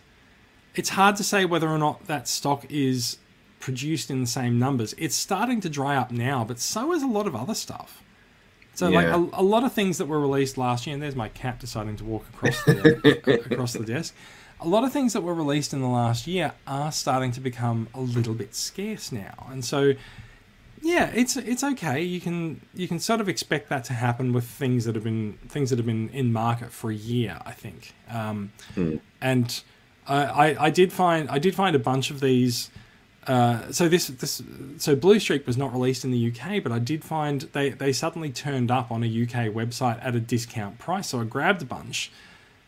it's hard to say whether or not that stock is produced in the same numbers. It's starting to dry up now, but so is a lot of other stuff. So like a, a lot of things that were released last year, and there's my cat deciding to walk across the across the desk. A lot of things that were released in the last year are starting to become a little bit scarce now, and so yeah, it's it's okay. You can you can sort of expect that to happen with things that have been things that have been in market for a year. I think, um, and I, I I did find I did find a bunch of these. Uh, so this this so Blue Streak was not released in the UK, but I did find they they suddenly turned up on a UK website at a discount price. So I grabbed a bunch,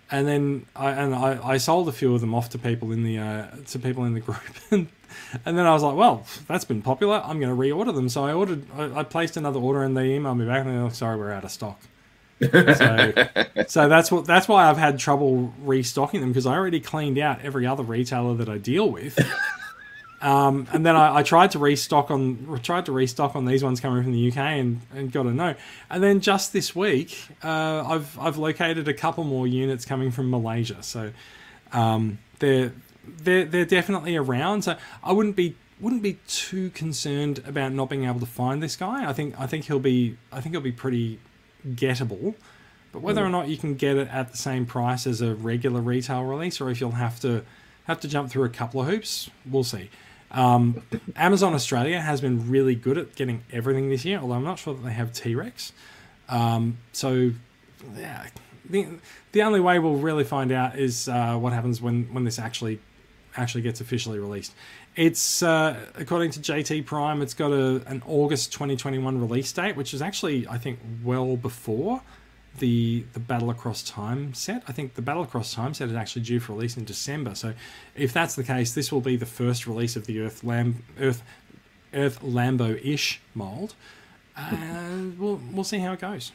and then I and I, I sold a few of them off to people in the uh, to people in the group, and and then I was like, well, that's been popular. I'm going to reorder them. So I ordered, I, I placed another order, and they emailed me back, and they're like, sorry, we're out of stock. so, so that's what that's why I've had trouble restocking them because I already cleaned out every other retailer that I deal with. Um, and then I, I tried to restock on tried to restock on these ones coming from the UK and, and got a no. And then just this week, uh, I've I've located a couple more units coming from Malaysia. So um, they're they're they're definitely around. So I wouldn't be wouldn't be too concerned about not being able to find this guy. I think I think he'll be I think he'll be pretty gettable. But whether or not you can get it at the same price as a regular retail release, or if you'll have to have to jump through a couple of hoops, we'll see. Um, Amazon Australia has been really good at getting everything this year, although I'm not sure that they have T Rex. Um, so, yeah, the, the only way we'll really find out is uh, what happens when, when this actually actually gets officially released. It's uh, according to JT Prime, it's got a, an August 2021 release date, which is actually I think well before the the Battle Across Time set. I think the Battle Across Time set is actually due for release in December. So if that's the case, this will be the first release of the Earth Lam Earth Earth Lambo ish mold. And we'll we'll see how it goes.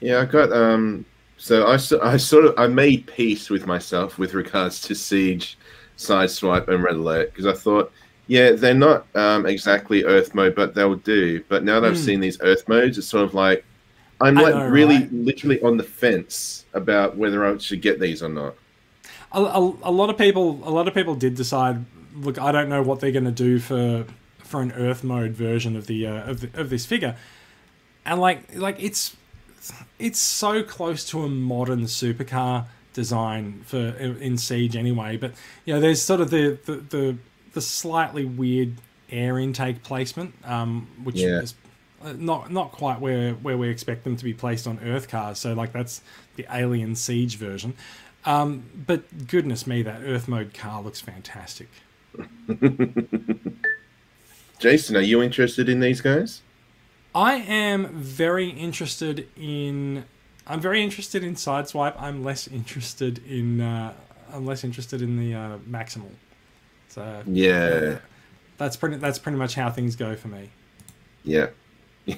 Yeah, I got um. So I, I sort of I made peace with myself with regards to Siege, Sideswipe, and Red Alert because I thought, yeah, they're not um, exactly Earth mode, but they'll do. But now that I've seen these Earth modes, it's sort of like I'm like know, really, right? literally on the fence about whether I should get these or not. a, a, a lot of people a lot of people did decide look i don't know what they're going to do for for an earth mode version of the, uh, of the of this figure and like like it's it's so close to a modern supercar design for in siege anyway but you know there's sort of the the the, the slightly weird air intake placement um which Yeah. is not not quite where where we expect them to be placed on Earth cars. So like that's the Alien Siege version. Um, but goodness me, that Earth mode car looks fantastic. Jason, are you interested in these guys? I am very interested in. I'm very interested in Sideswipe. I'm less interested in. Uh, I'm less interested in the uh, Maximal. So Yeah, that's pretty. That's pretty much how things go for me. yeah.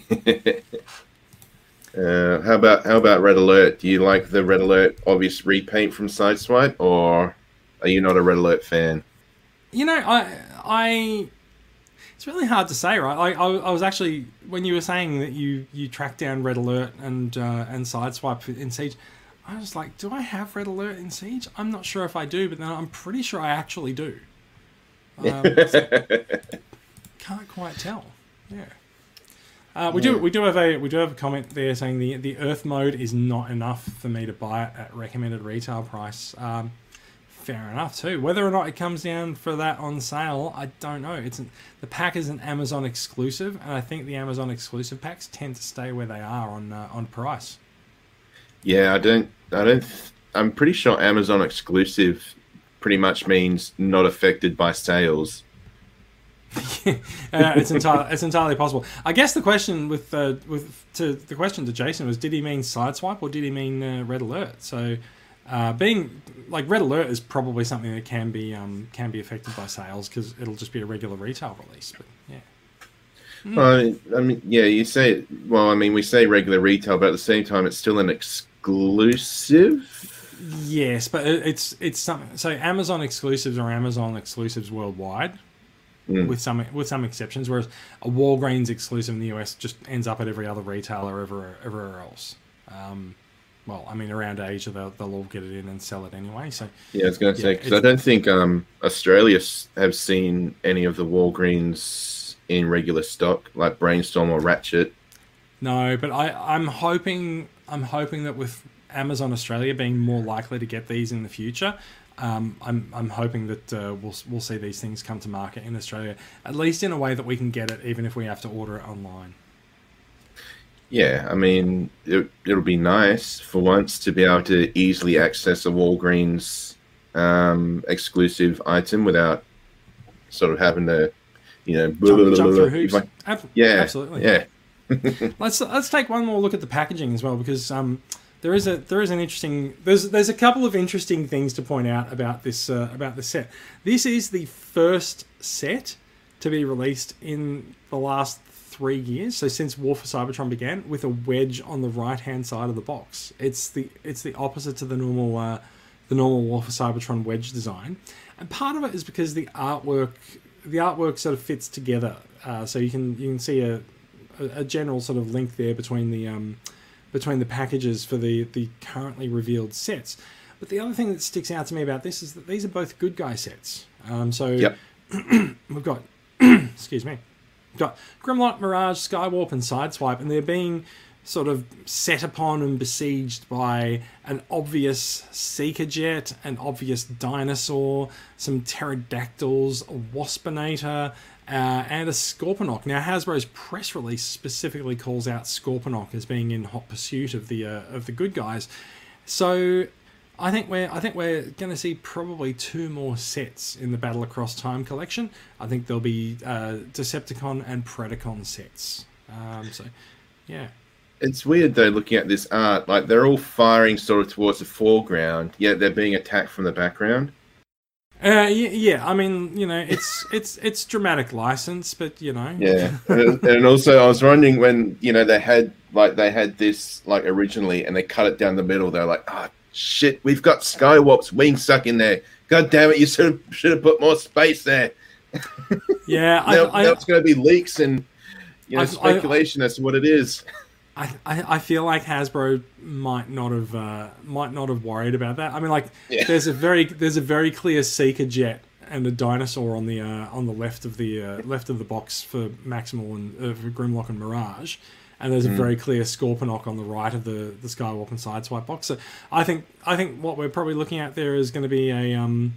uh, how about how about Red Alert? Do you like the Red Alert obvious repaint from Sideswipe, or are you not a Red Alert fan? You know, I, I, it's really hard to say, right? Like, I, I was actually when you were saying that you you tracked down Red Alert and uh, and Sideswipe in Siege, I was like, do I have Red Alert in Siege? I'm not sure if I do, but then I'm pretty sure I actually do. Um, so- can't quite tell. Yeah. Uh, we do we do have a we do have a comment there saying the the Earth mode is not enough for me to buy it at recommended retail price. Um, fair enough too. Whether or not it comes down for that on sale, I don't know. It's an, the pack is an Amazon exclusive, and I think the Amazon exclusive packs tend to stay where they are on uh, on price. Yeah, I don't. I don't. th- I'm pretty sure Amazon exclusive pretty much means not affected by sales. uh, it's entirely it's entirely possible. I guess the question with uh, with to the question to Jason was, did he mean Sideswipe or did he mean uh, Red Alert? So, uh, being like Red Alert is probably something that can be um, can be affected by sales because it'll just be a regular retail release. But yeah, Well, I mean, yeah, you say. Well, I mean, we say regular retail, but at the same time, it's still an exclusive. yes, but it's it's something. So Amazon exclusives are Amazon exclusives worldwide. Mm. With some with some exceptions, whereas a Walgreens exclusive in the US just ends up at every other retailer everywhere, everywhere else. Um, well, I mean, around Asia, they'll, they'll all get it in and sell it anyway. So, Yeah, I was going to say because I don't think um, Australia have seen any of the Walgreens in regular stock, like Brainstorm or Ratchet. No, but I, I'm hoping I'm hoping that with Amazon Australia being more likely to get these in the future, um, I'm I'm hoping that uh, we'll we'll see these things come to market in Australia at least in a way that we can get it, even if we have to order it online. Yeah, I mean, it, it'll be nice for once to be able to easily access a Walgreens um, exclusive item without sort of having to, you know, Jump, jump through if hoops. I- Ab- yeah, absolutely. yeah, Let's let's take one more look at the packaging as well because um, there is a there is an interesting there's there's a couple of interesting things to point out about this uh, about this set. This is the first set to be released in the last three years, so since War for Cybertron began, with a wedge on the right hand side of the box. It's the it's the opposite to the normal uh, the normal War for Cybertron wedge design, and part of it is because the artwork the artwork sort of fits together. Uh, so you can you can see a a, a general sort of link there between the um, between the packages for the the currently revealed sets. But the other thing that sticks out to me about this is that these are both good guy sets. Um, so Yep. we've got excuse me, got Grimlock, Mirage, Skywarp, and Sideswipe, and they're being sort of set upon and besieged by an obvious Seeker Jet, an obvious dinosaur, some pterodactyls, a Waspinator, uh, and a Scorponok. Now, Hasbro's press release specifically calls out Scorponok as being in hot pursuit of the uh, of the good guys. So, I think we're I think we're going to see probably two more sets in the Battle Across Time collection. I think there'll be uh, Decepticon and Predacon sets. Um, so, yeah. It's weird though, looking at this art. Like they're all firing sort of towards the foreground, yet they're being attacked from the background. Uh, yeah, I mean, you know, it's it's it's dramatic license, but you know, Yeah, and, also I was wondering when you know they had like they had this like originally, and they cut it down the middle. They're like, oh shit, we've got Skywarp's wing stuck in there. God damn it, you should have should have put more space there. yeah, I, now, I, now it's going to be leaks and you know I- I- speculation as to what it is. I, I, I feel like Hasbro might not have uh, might not have worried about that. I mean, like Yeah. there's a very there's a very clear Seeker jet and a dinosaur on the uh, on the left of the uh, left of the box for Maximal and uh, for Grimlock and Mirage, and there's a very clear Scorponok on the right of the the Skywarp and Sideswipe box. So I think I think what we're probably looking at there is going to be a um,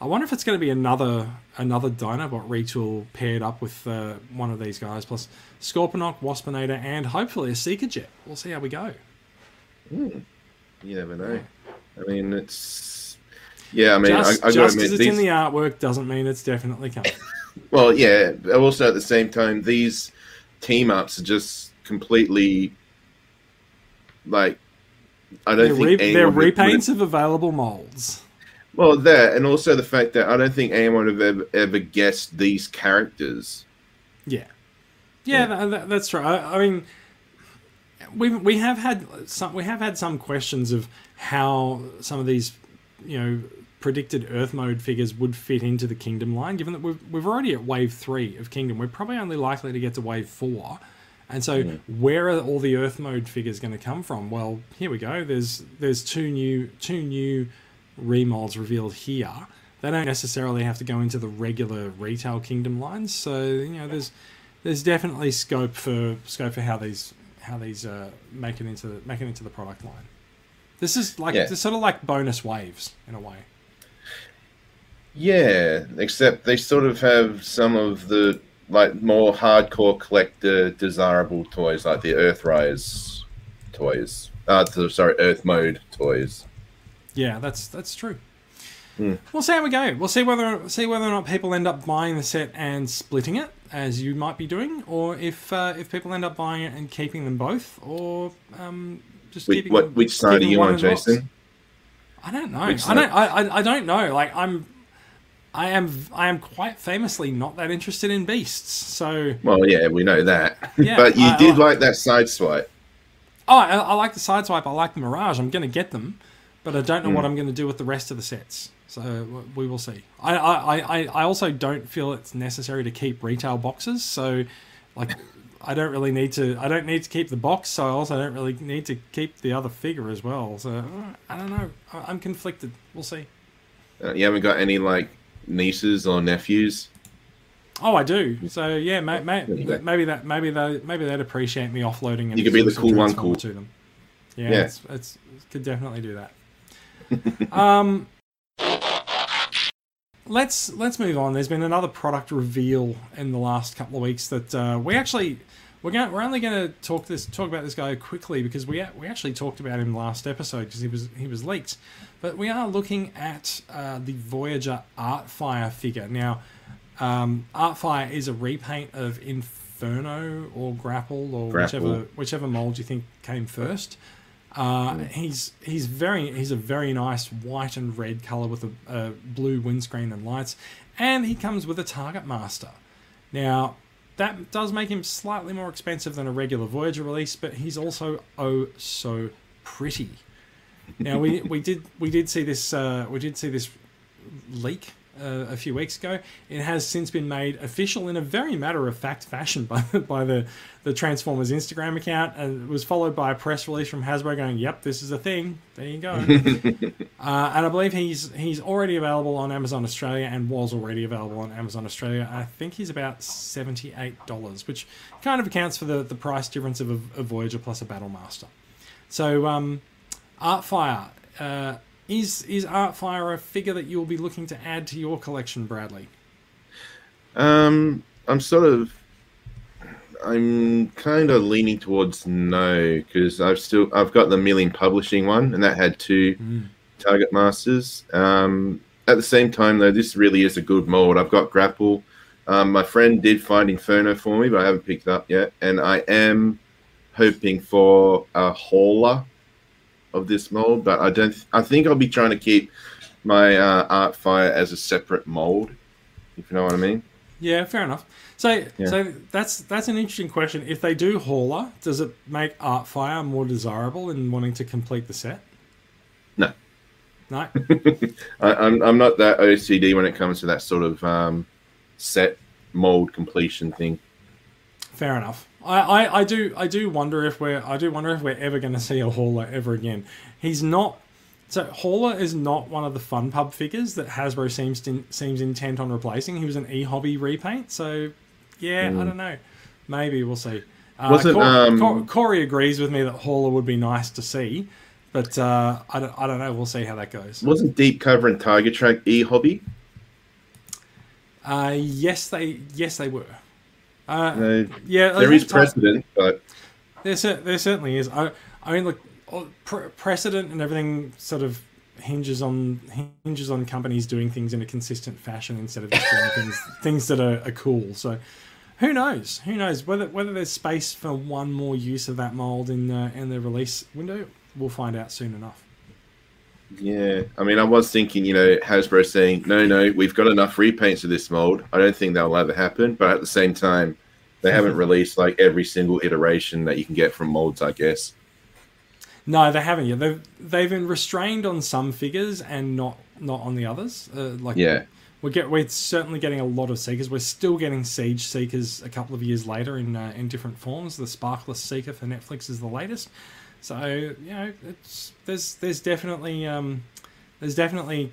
I wonder if it's going to be another another Dinobot retool paired up with uh, one of these guys, plus Scorponok, Waspinator, and hopefully a Seeker Jet. We'll see how we go. You never know. I mean, it's yeah. I mean, just I, I just admit, it's these, in the artwork doesn't mean it's definitely coming. Well, yeah. but Also, at the same time, these team ups are just completely like I don't they're think re- they're anyone would- repaints of available molds. Well, that and also the fact that I don't think anyone would have ever, ever guessed these characters. Yeah, yeah, tha- tha- that's true. I, I mean, we we have had some we have had some questions of how some of these, you know, predicted Earth mode figures would fit into the Kingdom line. Given that we've we've already at Wave three of Kingdom, we're probably only likely to get to Wave four. And so, mm-hmm. where are all the Earth mode figures going to come from? Well, here we go. There's there's two new two new remolds revealed here. They don't necessarily have to go into the regular retail Kingdom lines. So you know, there's there's definitely scope for scope for how these how these uh, make it into the, make it into the product line. This is like Yeah. it's sort of like bonus waves in a way. Yeah, except they sort of have some of the like more hardcore collector desirable toys, like the Earthrise toys. Uh, sorry, Earth mode toys. Yeah, that's that's true. Hmm. We'll see how we go. We'll see whether see whether or not people end up buying the set and splitting it, as you might be doing, or if uh, if people end up buying it and keeping them both, or um, just Which, keeping what, which side are you on, box. Jason? I don't know. Which I don't. I, I, I don't know. Like I'm, I am. I am quite famously not that interested in beasts. So Well, yeah, we know that. Yeah, but you I- did I- like that side swipe. Oh, I, I like the sideswipe. I like the Mirage. I'm going to get them, but I don't know Hmm. what I'm going to do with the rest of the sets. So we will see. I, I, I, I also don't feel it's necessary to keep retail boxes. So, like, I don't really need to. I don't need to keep the box. So I also don't really need to keep the other figure as well. So I don't know. I'm conflicted. We'll see. Uh, you haven't got any like nieces or nephews. Oh, I do. So yeah, may, may, maybe that maybe they maybe they'd appreciate me offloading. You could be the cool one cool. to them. Yeah, Yeah. It's, it's could definitely do that. um, let's let's move on. There's been another product reveal in the last couple of weeks that uh, we actually we're going we're only going to talk this talk about this guy quickly because we we actually talked about him last episode because he was he was leaked, but we are looking at uh, the Voyager Artfire figure now. Um, Artfire is a repaint of Inferno or Grapple or Grapple. whichever whichever mold you think came first. Uh, he's he's very he's a very nice white and red color with a, a blue windscreen and lights, and he comes with a target master. Now that does make him slightly more expensive than a regular Voyager release, but he's also oh so pretty. Now we, we did we did see this uh, we did see this leak uh, a few weeks ago. It has since been made official in a very matter of fact fashion by by the the Transformers Instagram account, and it was followed by a press release from Hasbro going, "Yep, this is a thing. There you go." uh, and I believe he's he's already available on Amazon Australia and was already available on Amazon Australia. I think he's about seventy eight dollars, which kind of accounts for the the price difference of a, a Voyager plus a Battle Master. So, um, Artfire. Uh, is is Artfire a figure that you'll be looking to add to your collection, Bradley? Um, I'm sort of, I'm kind of leaning towards no because I've still I've got the Million Publishing one, and that had two target masters. Um, at the same time, though, this really is a good mold. I've got Grapple. Um, my friend did find Inferno for me, but I haven't picked it up yet, and I am hoping for a hauler of this mold, but I don't. I think I'll be trying to keep my uh, Art Fire as a separate mold, if you know what I mean. Yeah, fair enough. So, Yeah. so that's that's an interesting question. If they do hauler, does it make art fire more desirable in wanting to complete the set? No. No. I, I'm I'm not that OCD when it comes to that sort of um, set mold completion thing. Fair enough. I, I, I do I do wonder if we're I do wonder if we're ever going to see a hauler ever again. He's not. So hauler is not one of the fun pub figures that Hasbro seems to, seems intent on replacing. He was an e hobby repaint. So yeah, I don't know. Maybe we'll see. Uh, Wasn't, Cor- um, Cor- Corey agrees with me that hauler would be nice to see, but uh, I don't I don't know. We'll see how that goes. Wasn't Deep Cover and Tiger Track e hobby? Uh, yes, they yes they were. Uh, yeah, there is precedent, but There, there certainly is. I, I mean, look, pre- precedent and everything sort of hinges on hinges on companies doing things in a consistent fashion instead of just doing things things that are, are cool. So, who knows? Who knows whether whether there's space for one more use of that mold in the in the release window? We'll find out soon enough. Yeah. I mean, I was thinking, you know, Hasbro saying, no, no, we've got enough repaints of this mold. I don't think that'll ever happen. But at the same time, they haven't released like every single iteration that you can get from molds, I guess. No, they haven't yet. They've they've been restrained on some figures and not not on the others. Uh, like Yeah. we get we're certainly getting a lot of seekers. We're still getting siege seekers a couple of years later in uh, in different forms. The Sparkless Seeker for Netflix is the latest. So you know, it's there's there's definitely um, there's definitely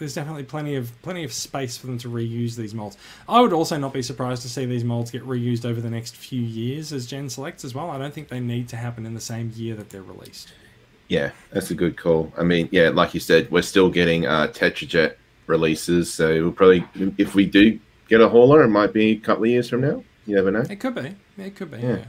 there's definitely plenty of plenty of space for them to reuse these molds. I would also not be surprised to see these molds get reused over the next few years as Gen selects as well. I don't think they need to happen in the same year that they're released. Yeah, that's a good call. I mean, yeah, like you said, we're still getting uh, Tetrajet releases, so we'll probably, if we do get a hauler, it might be a couple of years from now. You never know. It could be. It could be. Yeah. yeah.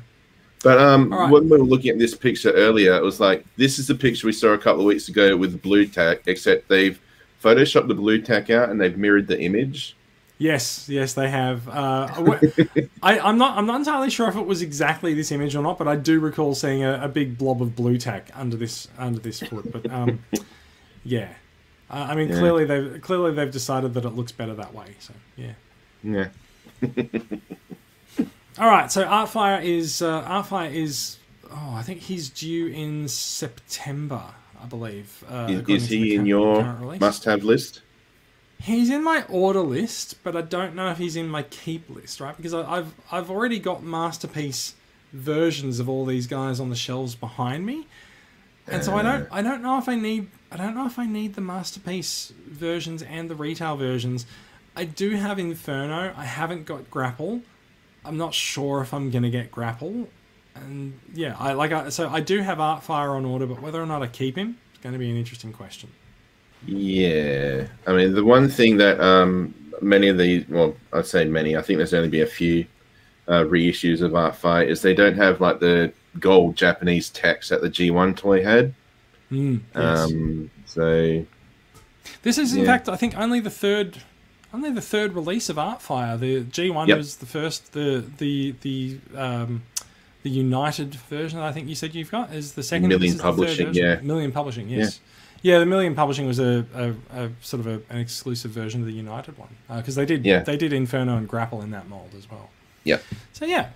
But um, right. when we were looking at this picture earlier, it was like this is the picture we saw a couple of weeks ago with blue tack, except they've photoshopped the blue tack out and they've mirrored the image. Yes, yes, they have. Uh, I, I'm not. I'm not entirely sure if it was exactly this image or not, but I do recall seeing a, a big blob of blue tack under this under this foot. But um, yeah, uh, I mean, Yeah. clearly they've clearly they've decided that it looks better that way. So yeah. Yeah, All right. So Artfire is uh, Artfire is. Oh, I think he's due in September, I believe. Uh, is, is he in your must-have list? He's in my order list, but I don't know if he's in my keep list, right? Because I, I've I've already got masterpiece versions of all these guys on the shelves behind me, and so I don't I don't know if I need I don't know if I need the masterpiece versions and the retail versions. I do have Inferno. I haven't got Grapple. I'm not sure if I'm gonna get Grapple. And yeah, I like. I, so I do have Artfire on order, but whether or not I keep him, it's going to be an interesting question. Yeah, I mean the one thing that um, many of these, well, I'd say many. I think there's only been a few uh, reissues of Artfire is they don't have like the gold Japanese text that the G1 toy had. Mm, yes. Um, so this is in yeah. fact, I think, only the third, only the third release of Artfire. The G1 Yep. was the first. The the the um, the United version. I think you said you've got is the second. Million this is the Publishing, yeah. Million Publishing. Yes. Yeah, the Million Publishing was a, a, a sort of a, an exclusive version of the United one because they did Yeah. they did Inferno and Grapple in that mold as well. yeah, So yeah,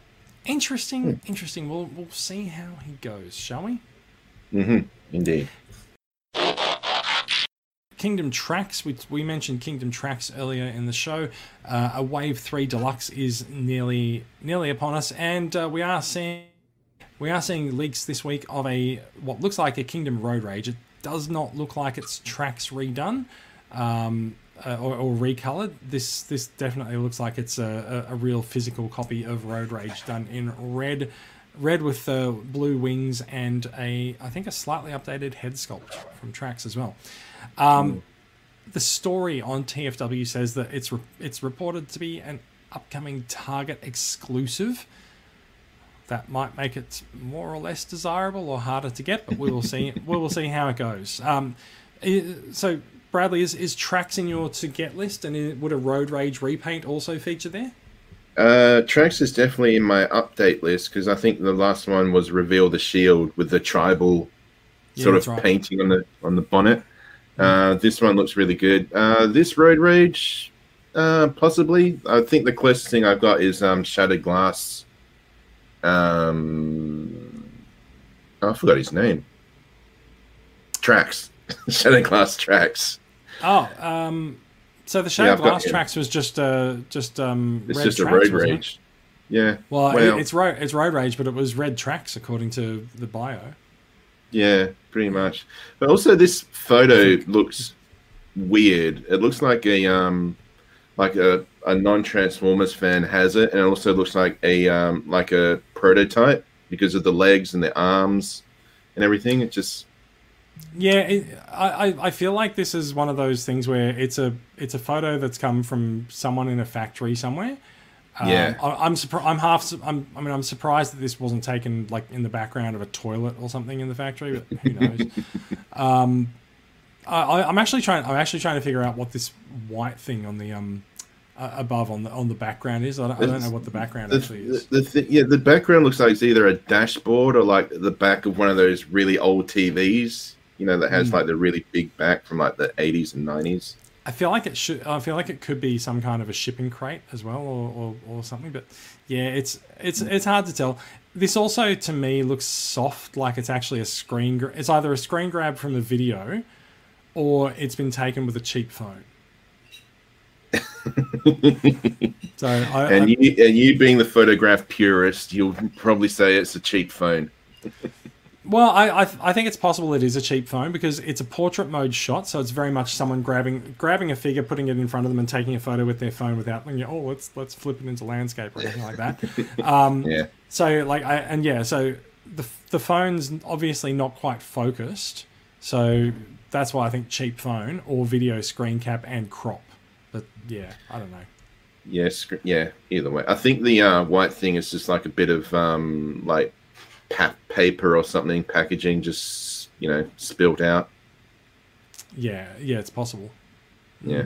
interesting, Hmm. interesting. We'll we'll see how he goes, shall we? Mm-hmm. indeed. Kingdom Tracks, we, we mentioned Kingdom Tracks earlier in the show. Uh, a Wave Three Deluxe is nearly nearly upon us, and uh, we are seeing we are seeing leaks this week of a what looks like a Kingdom Road Rage. It does not look like it's tracks redone um, uh, or, or recolored. This this definitely looks like it's a, a, a real physical copy of Road Rage done in red. Red with uh, blue wings and a, I think, a slightly updated head sculpt from Tracks as well. Um, the story on TFW says that it's re- it's reported to be an upcoming Target exclusive. That might make it more or less desirable or harder to get, but we will see. we will see how it goes. Um, so Bradley is is tracks in your to get list, and would a Road Rage repaint also feature there? Uh, Tracks is definitely in my update list because I think the last one was reveal the shield with the tribal Yeah, sort of right. painting on the on the bonnet. Uh, this one looks really good. Uh, this Road Rage, uh, possibly. I think the closest thing I've got is um, Shattered Glass. Um, oh, I forgot his name. Tracks, Shattered Glass Tracks. Oh, um, so the Shattered Yeah, got Glass him. tracks was just uh just um It's red just a Road wasn't it? Rage. Yeah. Well, Well- it, it's road it's road rage, but it was red tracks according to the bio. Yeah, pretty much. But also, this photo looks weird. It looks like a um, like a, a non Transformers fan has it, and it also looks like a um, like a prototype because of the legs and the arms and everything. It just Yeah, it, I I- I feel like this is one of those things where it's a it's a photo that's come from someone in a factory somewhere. Um, Yeah. I, I'm surprised. I'm half. su- I'm, I mean, I'm surprised that this wasn't taken like in the background of a toilet or something in the factory. But who knows? um, I, I'm actually trying. I'm actually trying to figure out what this white thing on the um uh, above on the on the background is. I don't, I don't know what the background the, actually is. the, the, yeah, the background looks like it's either a dashboard or like the back of one of those really old TVs. You know that has Hmm. like the really big back from like the 80s and 90s. I feel like it should. I feel like it could be some kind of a shipping crate as well, or, or, or something. But yeah, it's it's it's hard to tell. This also to me looks soft, like it's actually a screen. Gra- it's either a screen grab from a video, or it's been taken with a cheap phone. so I, And I, you, and you being the photograph purist, you'll probably say it's a cheap phone. Well, I, I I think it's possible it is a cheap phone because it's a portrait mode shot, so it's very much someone grabbing grabbing a figure, putting it in front of them, and taking a photo with their phone without, you know, oh, let's let's flip it into landscape or anything like that. Um, Yeah. So like, I, and yeah, so the the phone's obviously not quite focused, so that's why I think cheap phone or video screen cap and crop. But yeah, I don't know. Yeah, sc- yeah. Either way, I think the uh, white thing is just like a bit of um, like pa- paper or something packaging, just you know, spilt out. Yeah, yeah, it's possible. Yeah.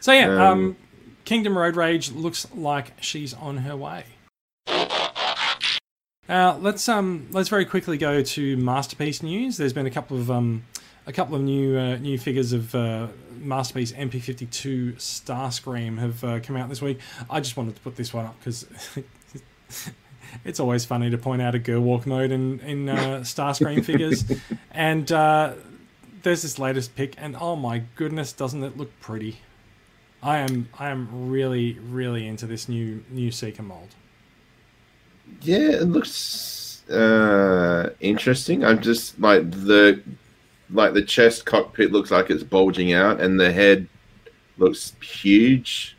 So yeah, um, Um, Kingdom Road Rage looks like she's on her way. Uh, let's um let's very quickly go to masterpiece news. There's been a couple of um a couple of new uh, new figures of uh, masterpiece MP52 Starscream have uh, come out this week. I just wanted to put this one up because. It's always funny to point out a girl walk mode in in uh, Starscream figures, and uh, there's this latest pick, and oh my goodness, doesn't it look pretty? I am I am really really into this new new Seeker mold. Yeah, it looks uh, interesting. I'm just like the like the chest cockpit looks like it's bulging out, and the head looks huge.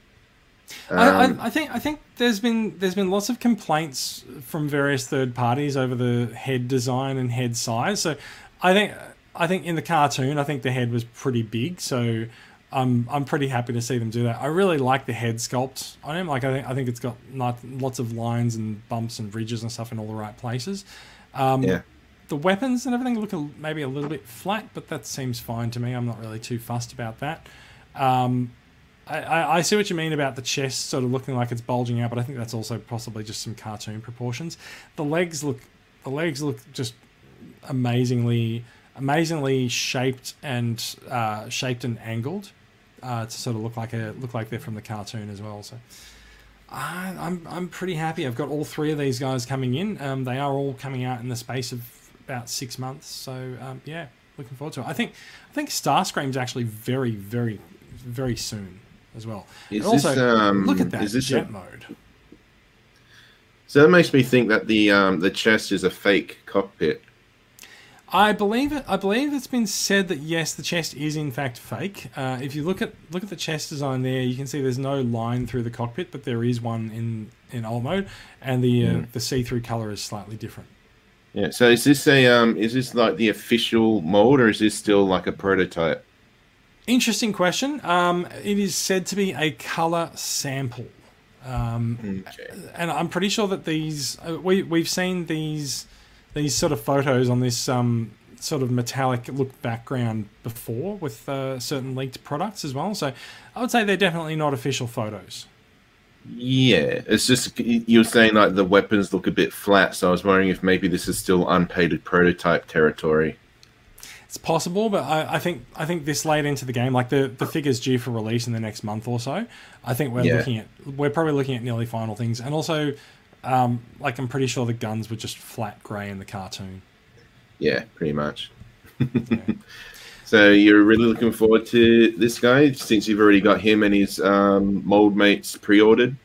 I, Um, I, I think I think there's been there's been lots of complaints from various third parties over the head design and head size. So I think I think in the cartoon I think the head was pretty big. So I'm I'm pretty happy to see them do that. I really like the head sculpt on him. Like I think I think it's got not, lots of lines and bumps and ridges and stuff in all the right places. Um, yeah, the weapons and everything look a, maybe a little bit flat, but that seems fine to me. I'm not really too fussed about that. Um, I, I, see what you mean about the chest sort of looking like it's bulging out, but I think that's also possibly just some cartoon proportions. The legs look, the legs look just amazingly, amazingly shaped and uh, shaped and angled uh, to sort of look like a look like they're from the cartoon as well. So. I- I'm I'm pretty happy. I've got all three of these guys coming in. Um, they are all coming out in the space of about six months. So um, yeah, looking forward to it. I think I think Starscream's actually very very very soon as well. Is and also this, um, look at that is this jet a- mode. so that makes me think that the um, the chest is a fake cockpit. I believe it. I believe it's been said that yes, the chest is in fact fake. Uh, if you look at look at the chest design there, you can see there's no line through the cockpit, but there is one in in alt mode, and the uh, the see through color is slightly different. Yeah. So is this a um, is this like the official mold or is this still like a prototype? Interesting question. Um, it is said to be a color sample. Um, Okay. and I'm pretty sure that these uh, we we've seen these these sort of photos on this um, sort of metallic look background before with uh, certain leaked products as well. So I would say they're definitely not official photos. Yeah, it's just you're saying like the weapons look a bit flat, so I was wondering if maybe this is still unpainted prototype territory. It's possible, but I, I think I think this late into the game, like the the figure's due for release in the next month or so. I think we're Yeah. looking at we're probably looking at nearly final things, and also. Um, like I'm pretty sure the guns were just flat grey in the cartoon. Yeah, pretty much. Yeah. So you're really looking forward to this guy since you've already got him and his um, mold mates pre-ordered.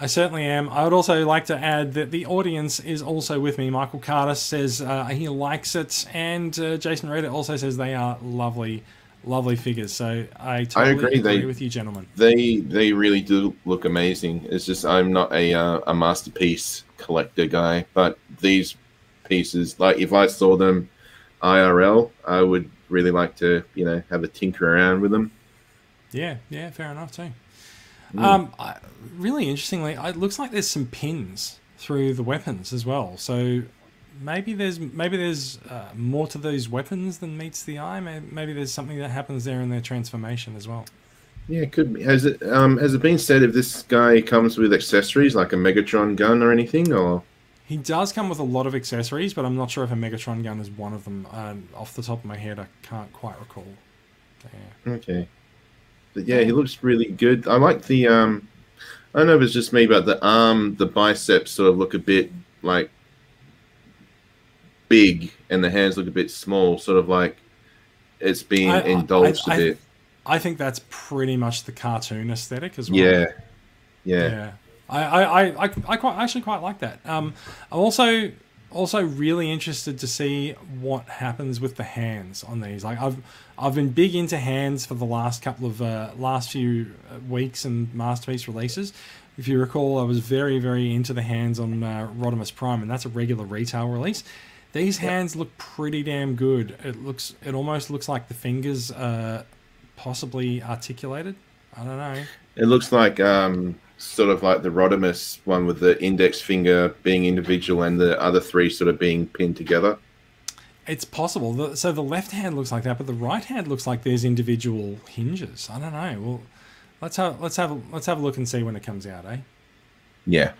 I certainly am. I would also like to add that the audience is also with me. Michael Carter says uh, he likes it, and uh, Jason Reddit also says they are lovely, lovely figures. So I totally agree, agree, they- with you, gentlemen. They they really do look amazing. It's just I'm not a uh, a masterpiece collector guy, but these pieces, like if I saw them IRL, I would really like to you know have a tinker around with them. Yeah, yeah, fair enough too. Mm. Um, I, really interestingly, it looks like there's some pins through the weapons as well. So maybe there's maybe there's uh, more to those weapons than meets the eye. Maybe, maybe there's something that happens there in their transformation as well. Yeah, it could be. Has it um has it been said if this guy comes with accessories like a Megatron gun or anything, or He does come with a lot of accessories, but I'm not sure if a Megatron gun is one of them. Uh, off the top of my head, I can't quite recall. Yeah. Okay. But yeah, he looks really good. I like the um I don't know if it's just me, but the arm, the biceps sort of look a bit like big and the hands look a bit small, sort of like it's being I- I- indulged I- a bit. I think that's pretty much the cartoon aesthetic as well. yeah. Yeah. Yeah. I, I, I, I, I quite actually quite like that. Um, also also really interested to see what happens with the hands on these. Like I've I've been big into hands for the last couple of uh, last few uh, weeks and masterpiece releases. If you recall, I was very very into the hands on uh, Rodimus Prime, and that's a regular retail release. These hands look pretty damn good. It looks it almost looks like the fingers are possibly articulated. I don't know. It looks like um sort of like the Rodimus one with the index finger being individual and the other three sort of being pinned together. It's possible. So the left hand looks like that, but the right hand looks like there's individual hinges. I don't know. Well, let's have let's have let's have a look and see when it comes out, eh? Yeah.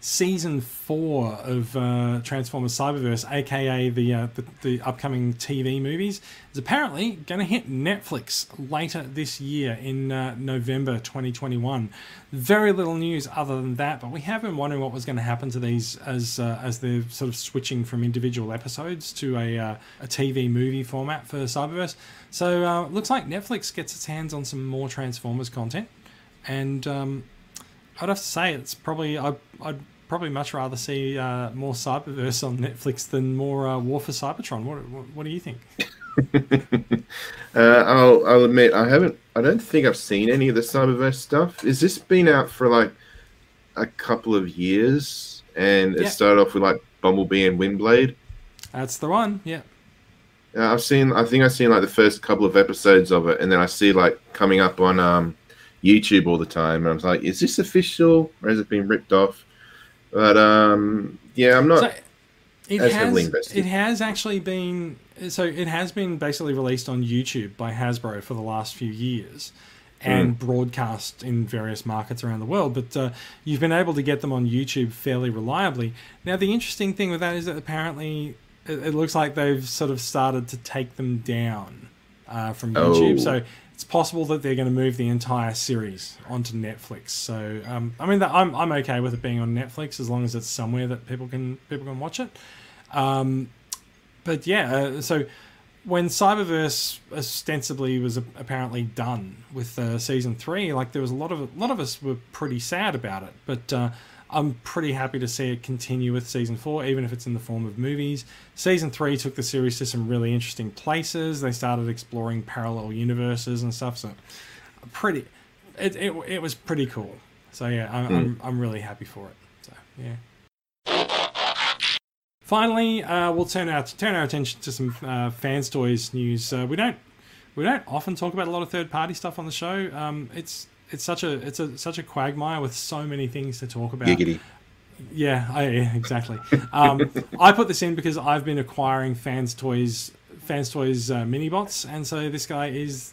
Season four of uh, Transformers Cyberverse, aka the, uh, the the upcoming TV movies, is apparently going to hit Netflix later this year in uh, November 2021. Very little news other than that, but we have been wondering what was going to happen to these as uh, as they're sort of switching from individual episodes to a uh, a TV movie format for Cyberverse. So uh, it looks like Netflix gets its hands on some more Transformers content, and um, I'd have to say it's probably I'd, I'd probably much rather see uh, more Cyberverse on Netflix than more uh, War for Cybertron. What, what, what do you think? uh, I'll, I'll admit I haven't. I don't think I've seen any of the Cyberverse stuff. Has this been out for like a couple of years? And it Yeah. started off with like Bumblebee and Windblade. That's the one. Yeah. Uh, I've seen. I think I've seen like the first couple of episodes of it, and then I see like coming up on um, YouTube all the time, and I was like, "Is this official, or has it been ripped off?" But um, yeah, I'm not. So it as heavily has invested. it has actually been so it has been basically released on YouTube by Hasbro for the last few years and Hmm. broadcast in various markets around the world but uh, you've been able to get them on YouTube fairly reliably now the interesting thing with that is that apparently it, it looks like they've sort of started to take them down uh, from YouTube Oh. so it's possible that they're going to move the entire series onto Netflix. So, um, I mean, I'm I'm okay with it being on Netflix as long as it's somewhere that people can people can watch it. Um, but yeah, uh, so when Cyberverse ostensibly was apparently done with uh, season three, like there was a lot of a lot of us were pretty sad about it. But uh, I'm pretty happy to see it continue with season four, even if it's in the form of movies. Season three took the series to some really interesting places. They started exploring parallel universes and stuff. So pretty, it it, it was pretty cool. So yeah, I'm, I'm I'm really happy for it. So yeah. Finally, uh, we'll turn our turn our attention to some uh, fans toys news. Uh, we don't we don't often talk about a lot of third party stuff on the show. Um, it's it's such a it's a such a quagmire with so many things to talk about. Giggity. Yeah, I, yeah, exactly. Um, I put this in because I've been acquiring fans toys, fans toys uh, mini bots, and so this guy is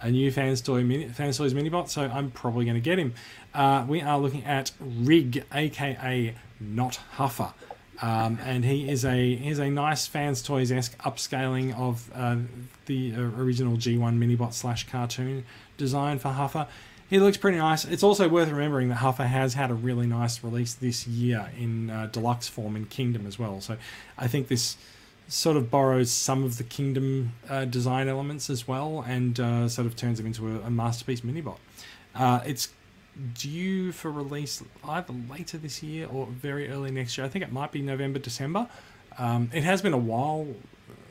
a new fans toy mini, fans toys mini bot. So I'm probably going to get him. Uh, we are looking at Rig, aka Not Huffer, um, and he is a he is a nice fans toys esque upscaling of uh, the uh, original G1 minibot slash cartoon design for Huffer. He looks pretty nice. It's also worth remembering that Huffer has had a really nice release this year in uh, deluxe form in Kingdom as well. So I think this sort of borrows some of the Kingdom uh, design elements as well and uh, sort of turns them into a, a masterpiece minibot. Uh, it's due for release either later this year or very early next year. I think it might be November, December. Um, it has been a while.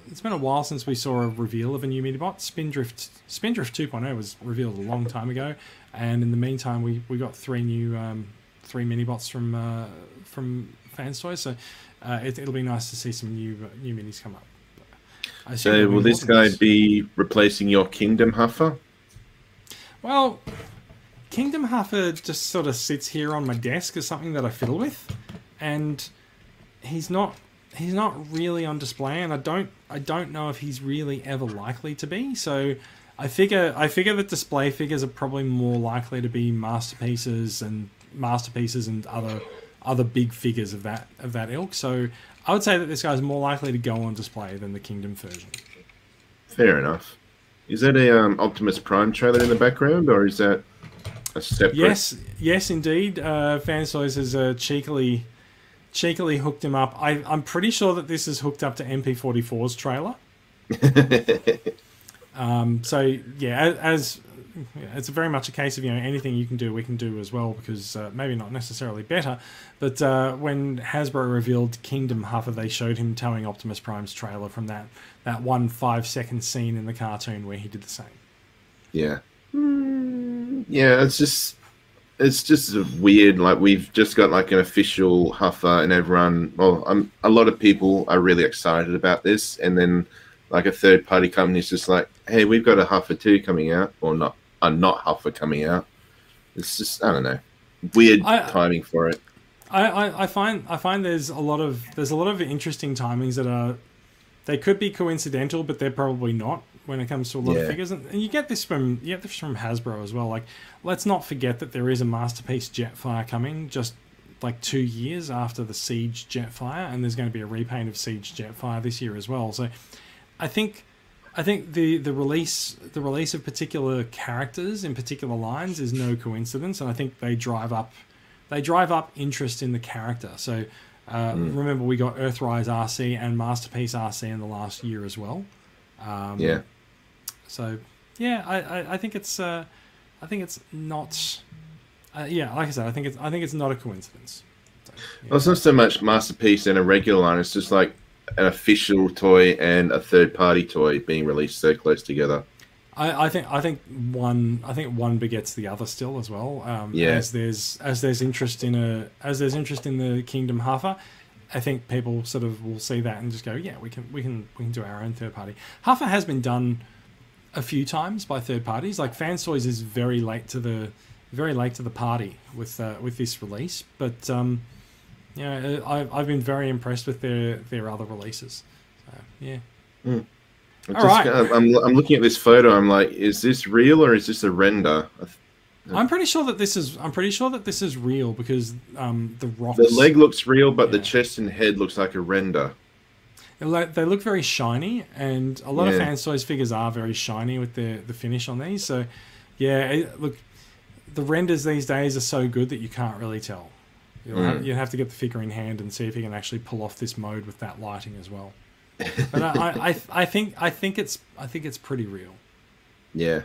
It's been a while since we saw a reveal of a new minibot. Spindrift Spindrift 2.0 was revealed a long time ago, and in the meantime, we, we got three new um, three minibots from uh, from Fans Toys. So uh, it, it'll be nice to see some new uh, new minis come up. So will this guy be replacing your Kingdom Huffer? Well, Kingdom Huffer just sort of sits here on my desk as something that I fiddle with, and he's not he's not really on display, and I don't I don't know if he's really ever likely to be. So I figure I figure that display figures are probably more likely to be masterpieces and masterpieces and other other big figures of that of that ilk. So I would say that this guy's more likely to go on display than the Kingdom version. Fair enough. Is that a um, Optimus Prime trailer in the background, or is that a separate? Yes, yes, indeed. Uh, Fans Toys has uh, cheekily, cheekily hooked him up. I, I'm pretty sure that this is hooked up to MP44's trailer. um, so yeah, as, as it's very much a case of you know anything you can do, we can do as well. Because uh, maybe not necessarily better, but uh, when Hasbro revealed Kingdom Huffer, they showed him towing Optimus Prime's trailer from that that one five second scene in the cartoon where he did the same. Yeah. Yeah, it's just it's just weird. Like we've just got like an official Huffer, and everyone. Well, um, a lot of people are really excited about this, and then like a third party company is just like, "Hey, we've got a Huffer two coming out, or not a not Huffer coming out." It's just I don't know, weird I- timing for it. I, I, I find I find there's a lot of there's a lot of interesting timings that are they could be coincidental, but they're probably not when it comes to a lot of figures. And, and you get this from you get this from Hasbro as well. Like, let's not forget that there is a masterpiece Jetfire coming just like two years after the Siege Jetfire, and there's going to be a repaint of Siege Jetfire this year as well. So, I think. I think the, the release the release of particular characters in particular lines is no coincidence, and I think they drive up they drive up interest in the character. So uh, remember, we got Earthrise Arcee and Masterpiece Arcee in the last year as well. Um, Yeah. So yeah, I, I, I think it's uh, I think it's not. Uh, yeah, like I said, I think it's I think it's not a coincidence. So, yeah. Well, it's not so much masterpiece and a regular line. It's just like an official toy and a third party toy being released so close together. I, I think I think one I think one begets the other still as well. Um, Yeah. As there's as there's interest in a as there's interest in the Kingdom Huffer, I think people sort of will see that and just go, yeah, we can we can we can do our own third party. Huffer has been done a few times by third parties. Like Fans Toys is very late to the very late to the party with uh, with this release, but um, you know, I've I've been very impressed with their their other releases. So, yeah. I'm, All just right. kind I'm, I'm looking at this photo. I'm like, is this real or is this a render? I th- I'm pretty sure that this is. I'm pretty sure that this is real because um, the rocks. The leg looks real, but the chest and head looks like a render. They look- they look very shiny, and a lot of Yeah. fans toys figures are very shiny with the the finish on these. So, yeah, it, look, the renders these days are so good that you can't really tell. You'll Mm. have, you have to get the figure in hand and see if you can actually pull off this mode with that lighting as well. But I, I, I, think I think it's I think it's pretty real. Yeah.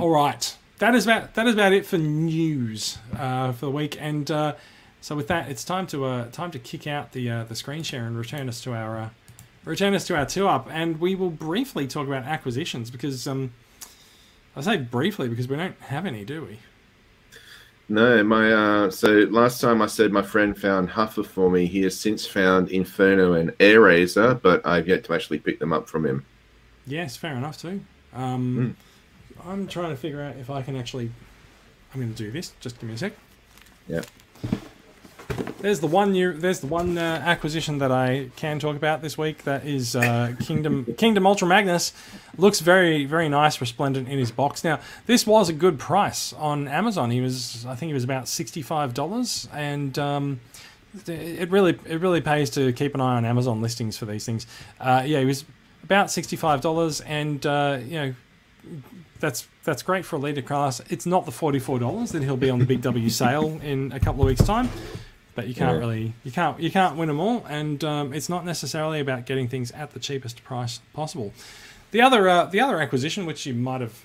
All right, that is about that is about it for news uh, for the week. And uh, so with that, it's time to uh, time to kick out the uh, the screen share and return us to our uh, return us to our two up. And we will briefly talk about acquisitions because um, I say briefly because we don't have any, do we? No, my uh so last time I said my friend found Huffer for me, he has since found Inferno and Air Razor, but I've yet to actually pick them up from him. Yes, fair enough too. Um, I'm trying to figure out if I can actually. I'm going to do this. Just give me a sec. Yeah. There's the one new. There's the one uh, acquisition that I can talk about this week. That is uh, Kingdom Kingdom Ultra Magnus. Looks very very nice, resplendent in his box. Now this was a good price on Amazon. He was I think he was about sixty five dollars, and um, it really it really pays to keep an eye on Amazon listings for these things. Uh, yeah, he was about sixty five dollars, and uh, you know that's that's great for a leader class. It's not the forty four dollars that he'll be on the Big W sale in a couple of weeks' time, but you can't Yeah. really you can't you can't win them all, and um, it's not necessarily about getting things at the cheapest price possible. The other uh, the other acquisition, which you might have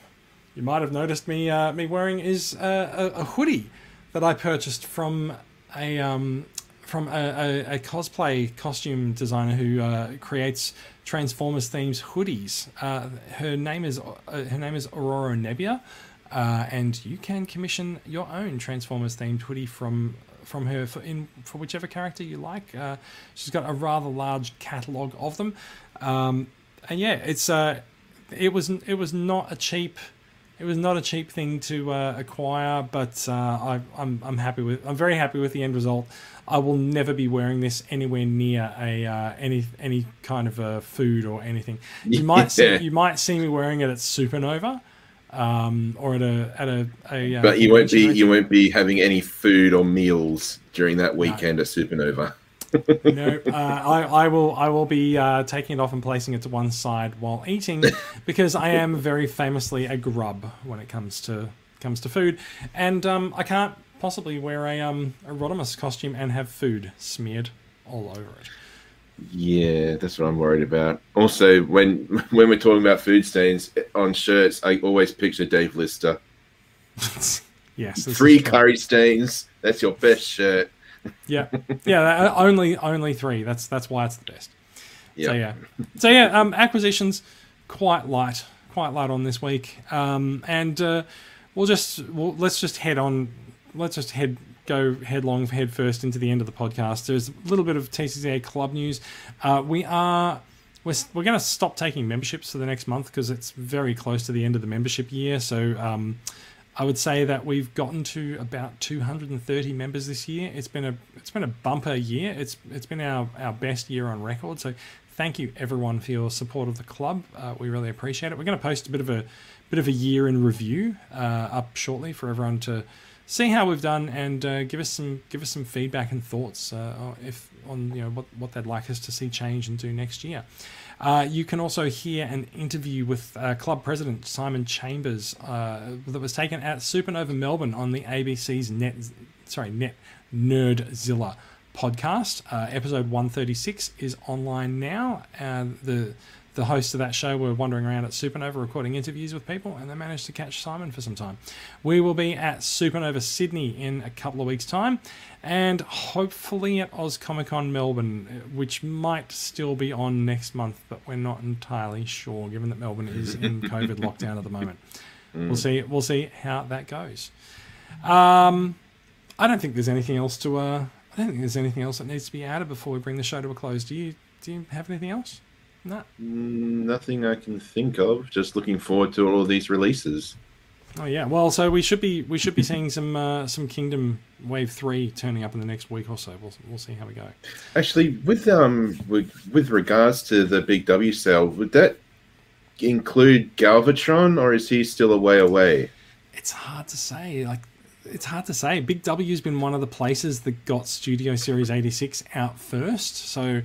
you might have noticed me uh, me wearing, is uh, a, a hoodie that I purchased from a um, from a, a, a cosplay costume designer who uh, creates Transformers themes hoodies. Uh, her name is uh, her name is Aurora Nebia. uh, and you can commission your own Transformers themed hoodie from from her for in for whichever character you like. Uh, she's got a rather large catalog of them, um, and yeah, it's uh, it was it was not a cheap it was not a cheap thing to uh, acquire, but uh, I, I'm I'm happy with I'm very happy with the end result. I will never be wearing this anywhere near a uh, any any kind of uh, food or anything. You might see you might see me wearing it at Supernova, um, or at a at a, a uh, But you won't be you won't be having any food or meals during that weekend at Supernova. no, uh, I, I will I will be uh, taking it off and placing it to one side while eating because I am very famously a grub when it comes to comes to food, and um, I can't possibly wear a um a Rodimus costume and have food smeared all over Yeah, that's what I'm worried about. Also, when when we're talking about food stains on shirts, I always picture Dave Lister. yes, Three curry stains. That's your best shirt. Yeah, yeah, only only three. That's that's why it's the best. So Yeah. yeah, so yeah, um, acquisitions quite light, quite light on this week, um, and uh, we'll just we'll, let's just head on. Let's just head go headlong head first into the end of the podcast. There's a little bit of TCCA club news. Uh, we are. We're, we're going to stop taking memberships for the next month because it's very close to the end of the membership year. So um, I would say that we've gotten to about 230 members this year. It's been a it's been a bumper year. It's it's been our, our best year on record. So thank you everyone for your support of the club. Uh, we really appreciate it. We're going to post a bit of a bit of a year in review uh, up shortly for everyone to see how we've done and uh, give us some give us some feedback and thoughts uh, if on you know what, what they'd like us to see change and do next year. Uh, you can also hear an interview with uh, club president Simon Chambers uh, that was taken at Supernova Melbourne on the ABC's Net sorry Net Nerdzilla podcast. Uh, episode 136 is online now. The the hosts of that show were wandering around at Supernova recording interviews with people, and they managed to catch Simon for some time. We will be at Supernova Sydney in a couple of weeks' time, and hopefully at Oz Comic Con Melbourne, which might still be on next month, but we're not entirely sure, given that Melbourne is in COVID lockdown at the moment. We'll see. We'll see how that goes. Um, I don't think there's anything else to. Uh, I don't think there's anything else that needs to be added before we bring the show to a close. Do you? Do you have anything else? No. Mm, Nothing I can think of. Just looking forward to all of these releases. Oh yeah. Well, so we should be we should be seeing some uh, some Kingdom Wave three turning up in the next week or so. We'll we'll see how we go. Actually, with um with, with regards to the Big W sale, would that include Galvatron, or is he still a way away? It's hard to say. Like it's hard to say. Big W's been one of the places that got Studio Series 86 out first, so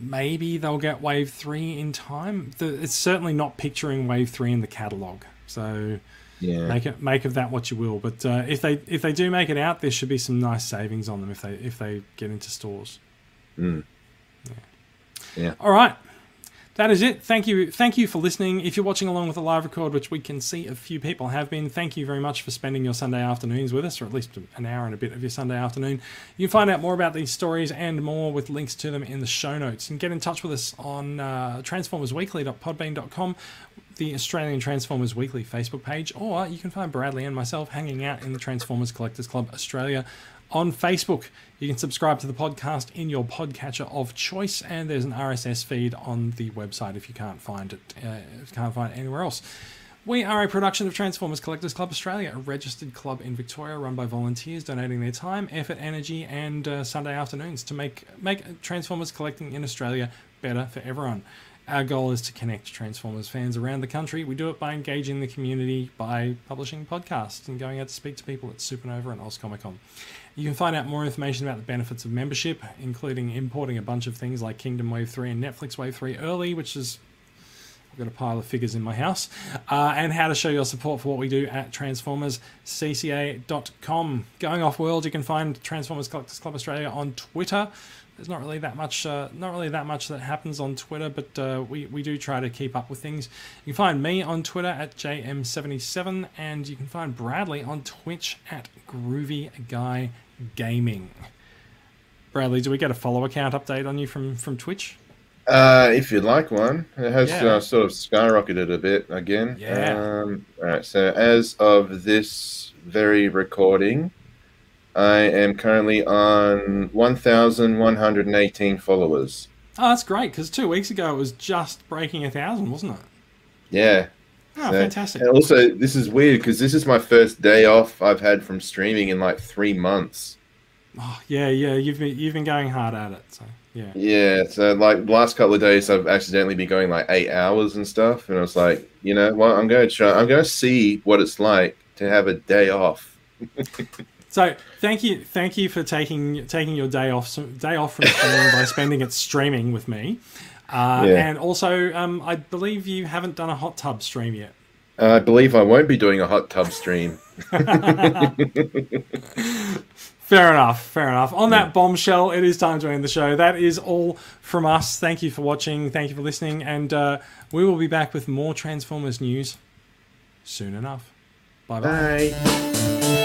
maybe they'll get Wave 3 in time. The, it's certainly not picturing Wave 3 in the catalog. So Yeah. make it make of that what you will. But uh, if they if they do make it out, there should be some nice savings on them if they if they get into stores. Mm. Yeah. All right. That is it. Thank you. Thank you for listening. If you're watching along with the live record, which we can see a few people have been, thank you very much for spending your Sunday afternoons with us, or at least an hour and a bit of your Sunday afternoon. You can find out more about these stories and more with links to them in the show notes. And get in touch with us on uh, transformersweekly.podbean.com, the Australian Transformers Weekly Facebook page, or you can find Bradley and myself hanging out in the Transformers Collectors Club Australia on Facebook. You can subscribe to the podcast in your podcatcher of choice, and there's an RSS feed on the website if you can't find it. Uh, can't find it anywhere else. We are a production of Transformers Collectors Club Australia, a registered club in Victoria run by volunteers donating their time, effort, energy, and uh, Sunday afternoons to make make Transformers collecting in Australia better for everyone. Our goal is to connect Transformers fans around the country. We do it by engaging the community by publishing podcasts and going out to speak to people at Supernova and Oz Comic Con. You can find out more information about the benefits of membership, including importing a bunch of things like Kingdom Wave 3 and Netflix Wave 3 early, which is I've got a pile of figures in my house, uh, and how to show your support for what we do at TransformersCCA.com. Going off world, you can find Transformers Collectors Club Australia on Twitter. There's not really that much, uh, not really that much that happens on Twitter, but uh, we we do try to keep up with things. You can find me on Twitter at JM77, and you can find Bradley on Twitch at Groovy Guy Gaming. Bradley, do we get a follow account update on you from from Twitch? Uh, if you'd like one, it has Yeah. uh, sort of skyrocketed a bit again. Yeah. Um, all right. So as of this very recording, I am currently on 1,118 followers. Oh, that's great because two weeks ago it was just breaking a thousand, wasn't it? Yeah. Oh, So- fantastic! And also, this is weird because this is my first day off I've had from streaming in like three months. Oh, yeah, yeah, you've been you've been going hard at it, so yeah. Yeah, so like the last couple of days, I've accidentally been going like eight hours and stuff, and I was like, you know, what? I'm going to try. I'm going to see what it's like to have a day off. So thank you, thank you for taking taking your day off day off from streaming by spending it streaming with me, uh, Yeah. and also um, I believe you haven't done a hot tub stream yet. Uh, I believe I won't be doing a hot tub stream. Fair enough, fair enough. On that bombshell, it is time to end the show. That is all from us. Thank you for watching. Thank you for listening, and uh, we will be back with more Transformers news soon enough. Bye bye. Bye.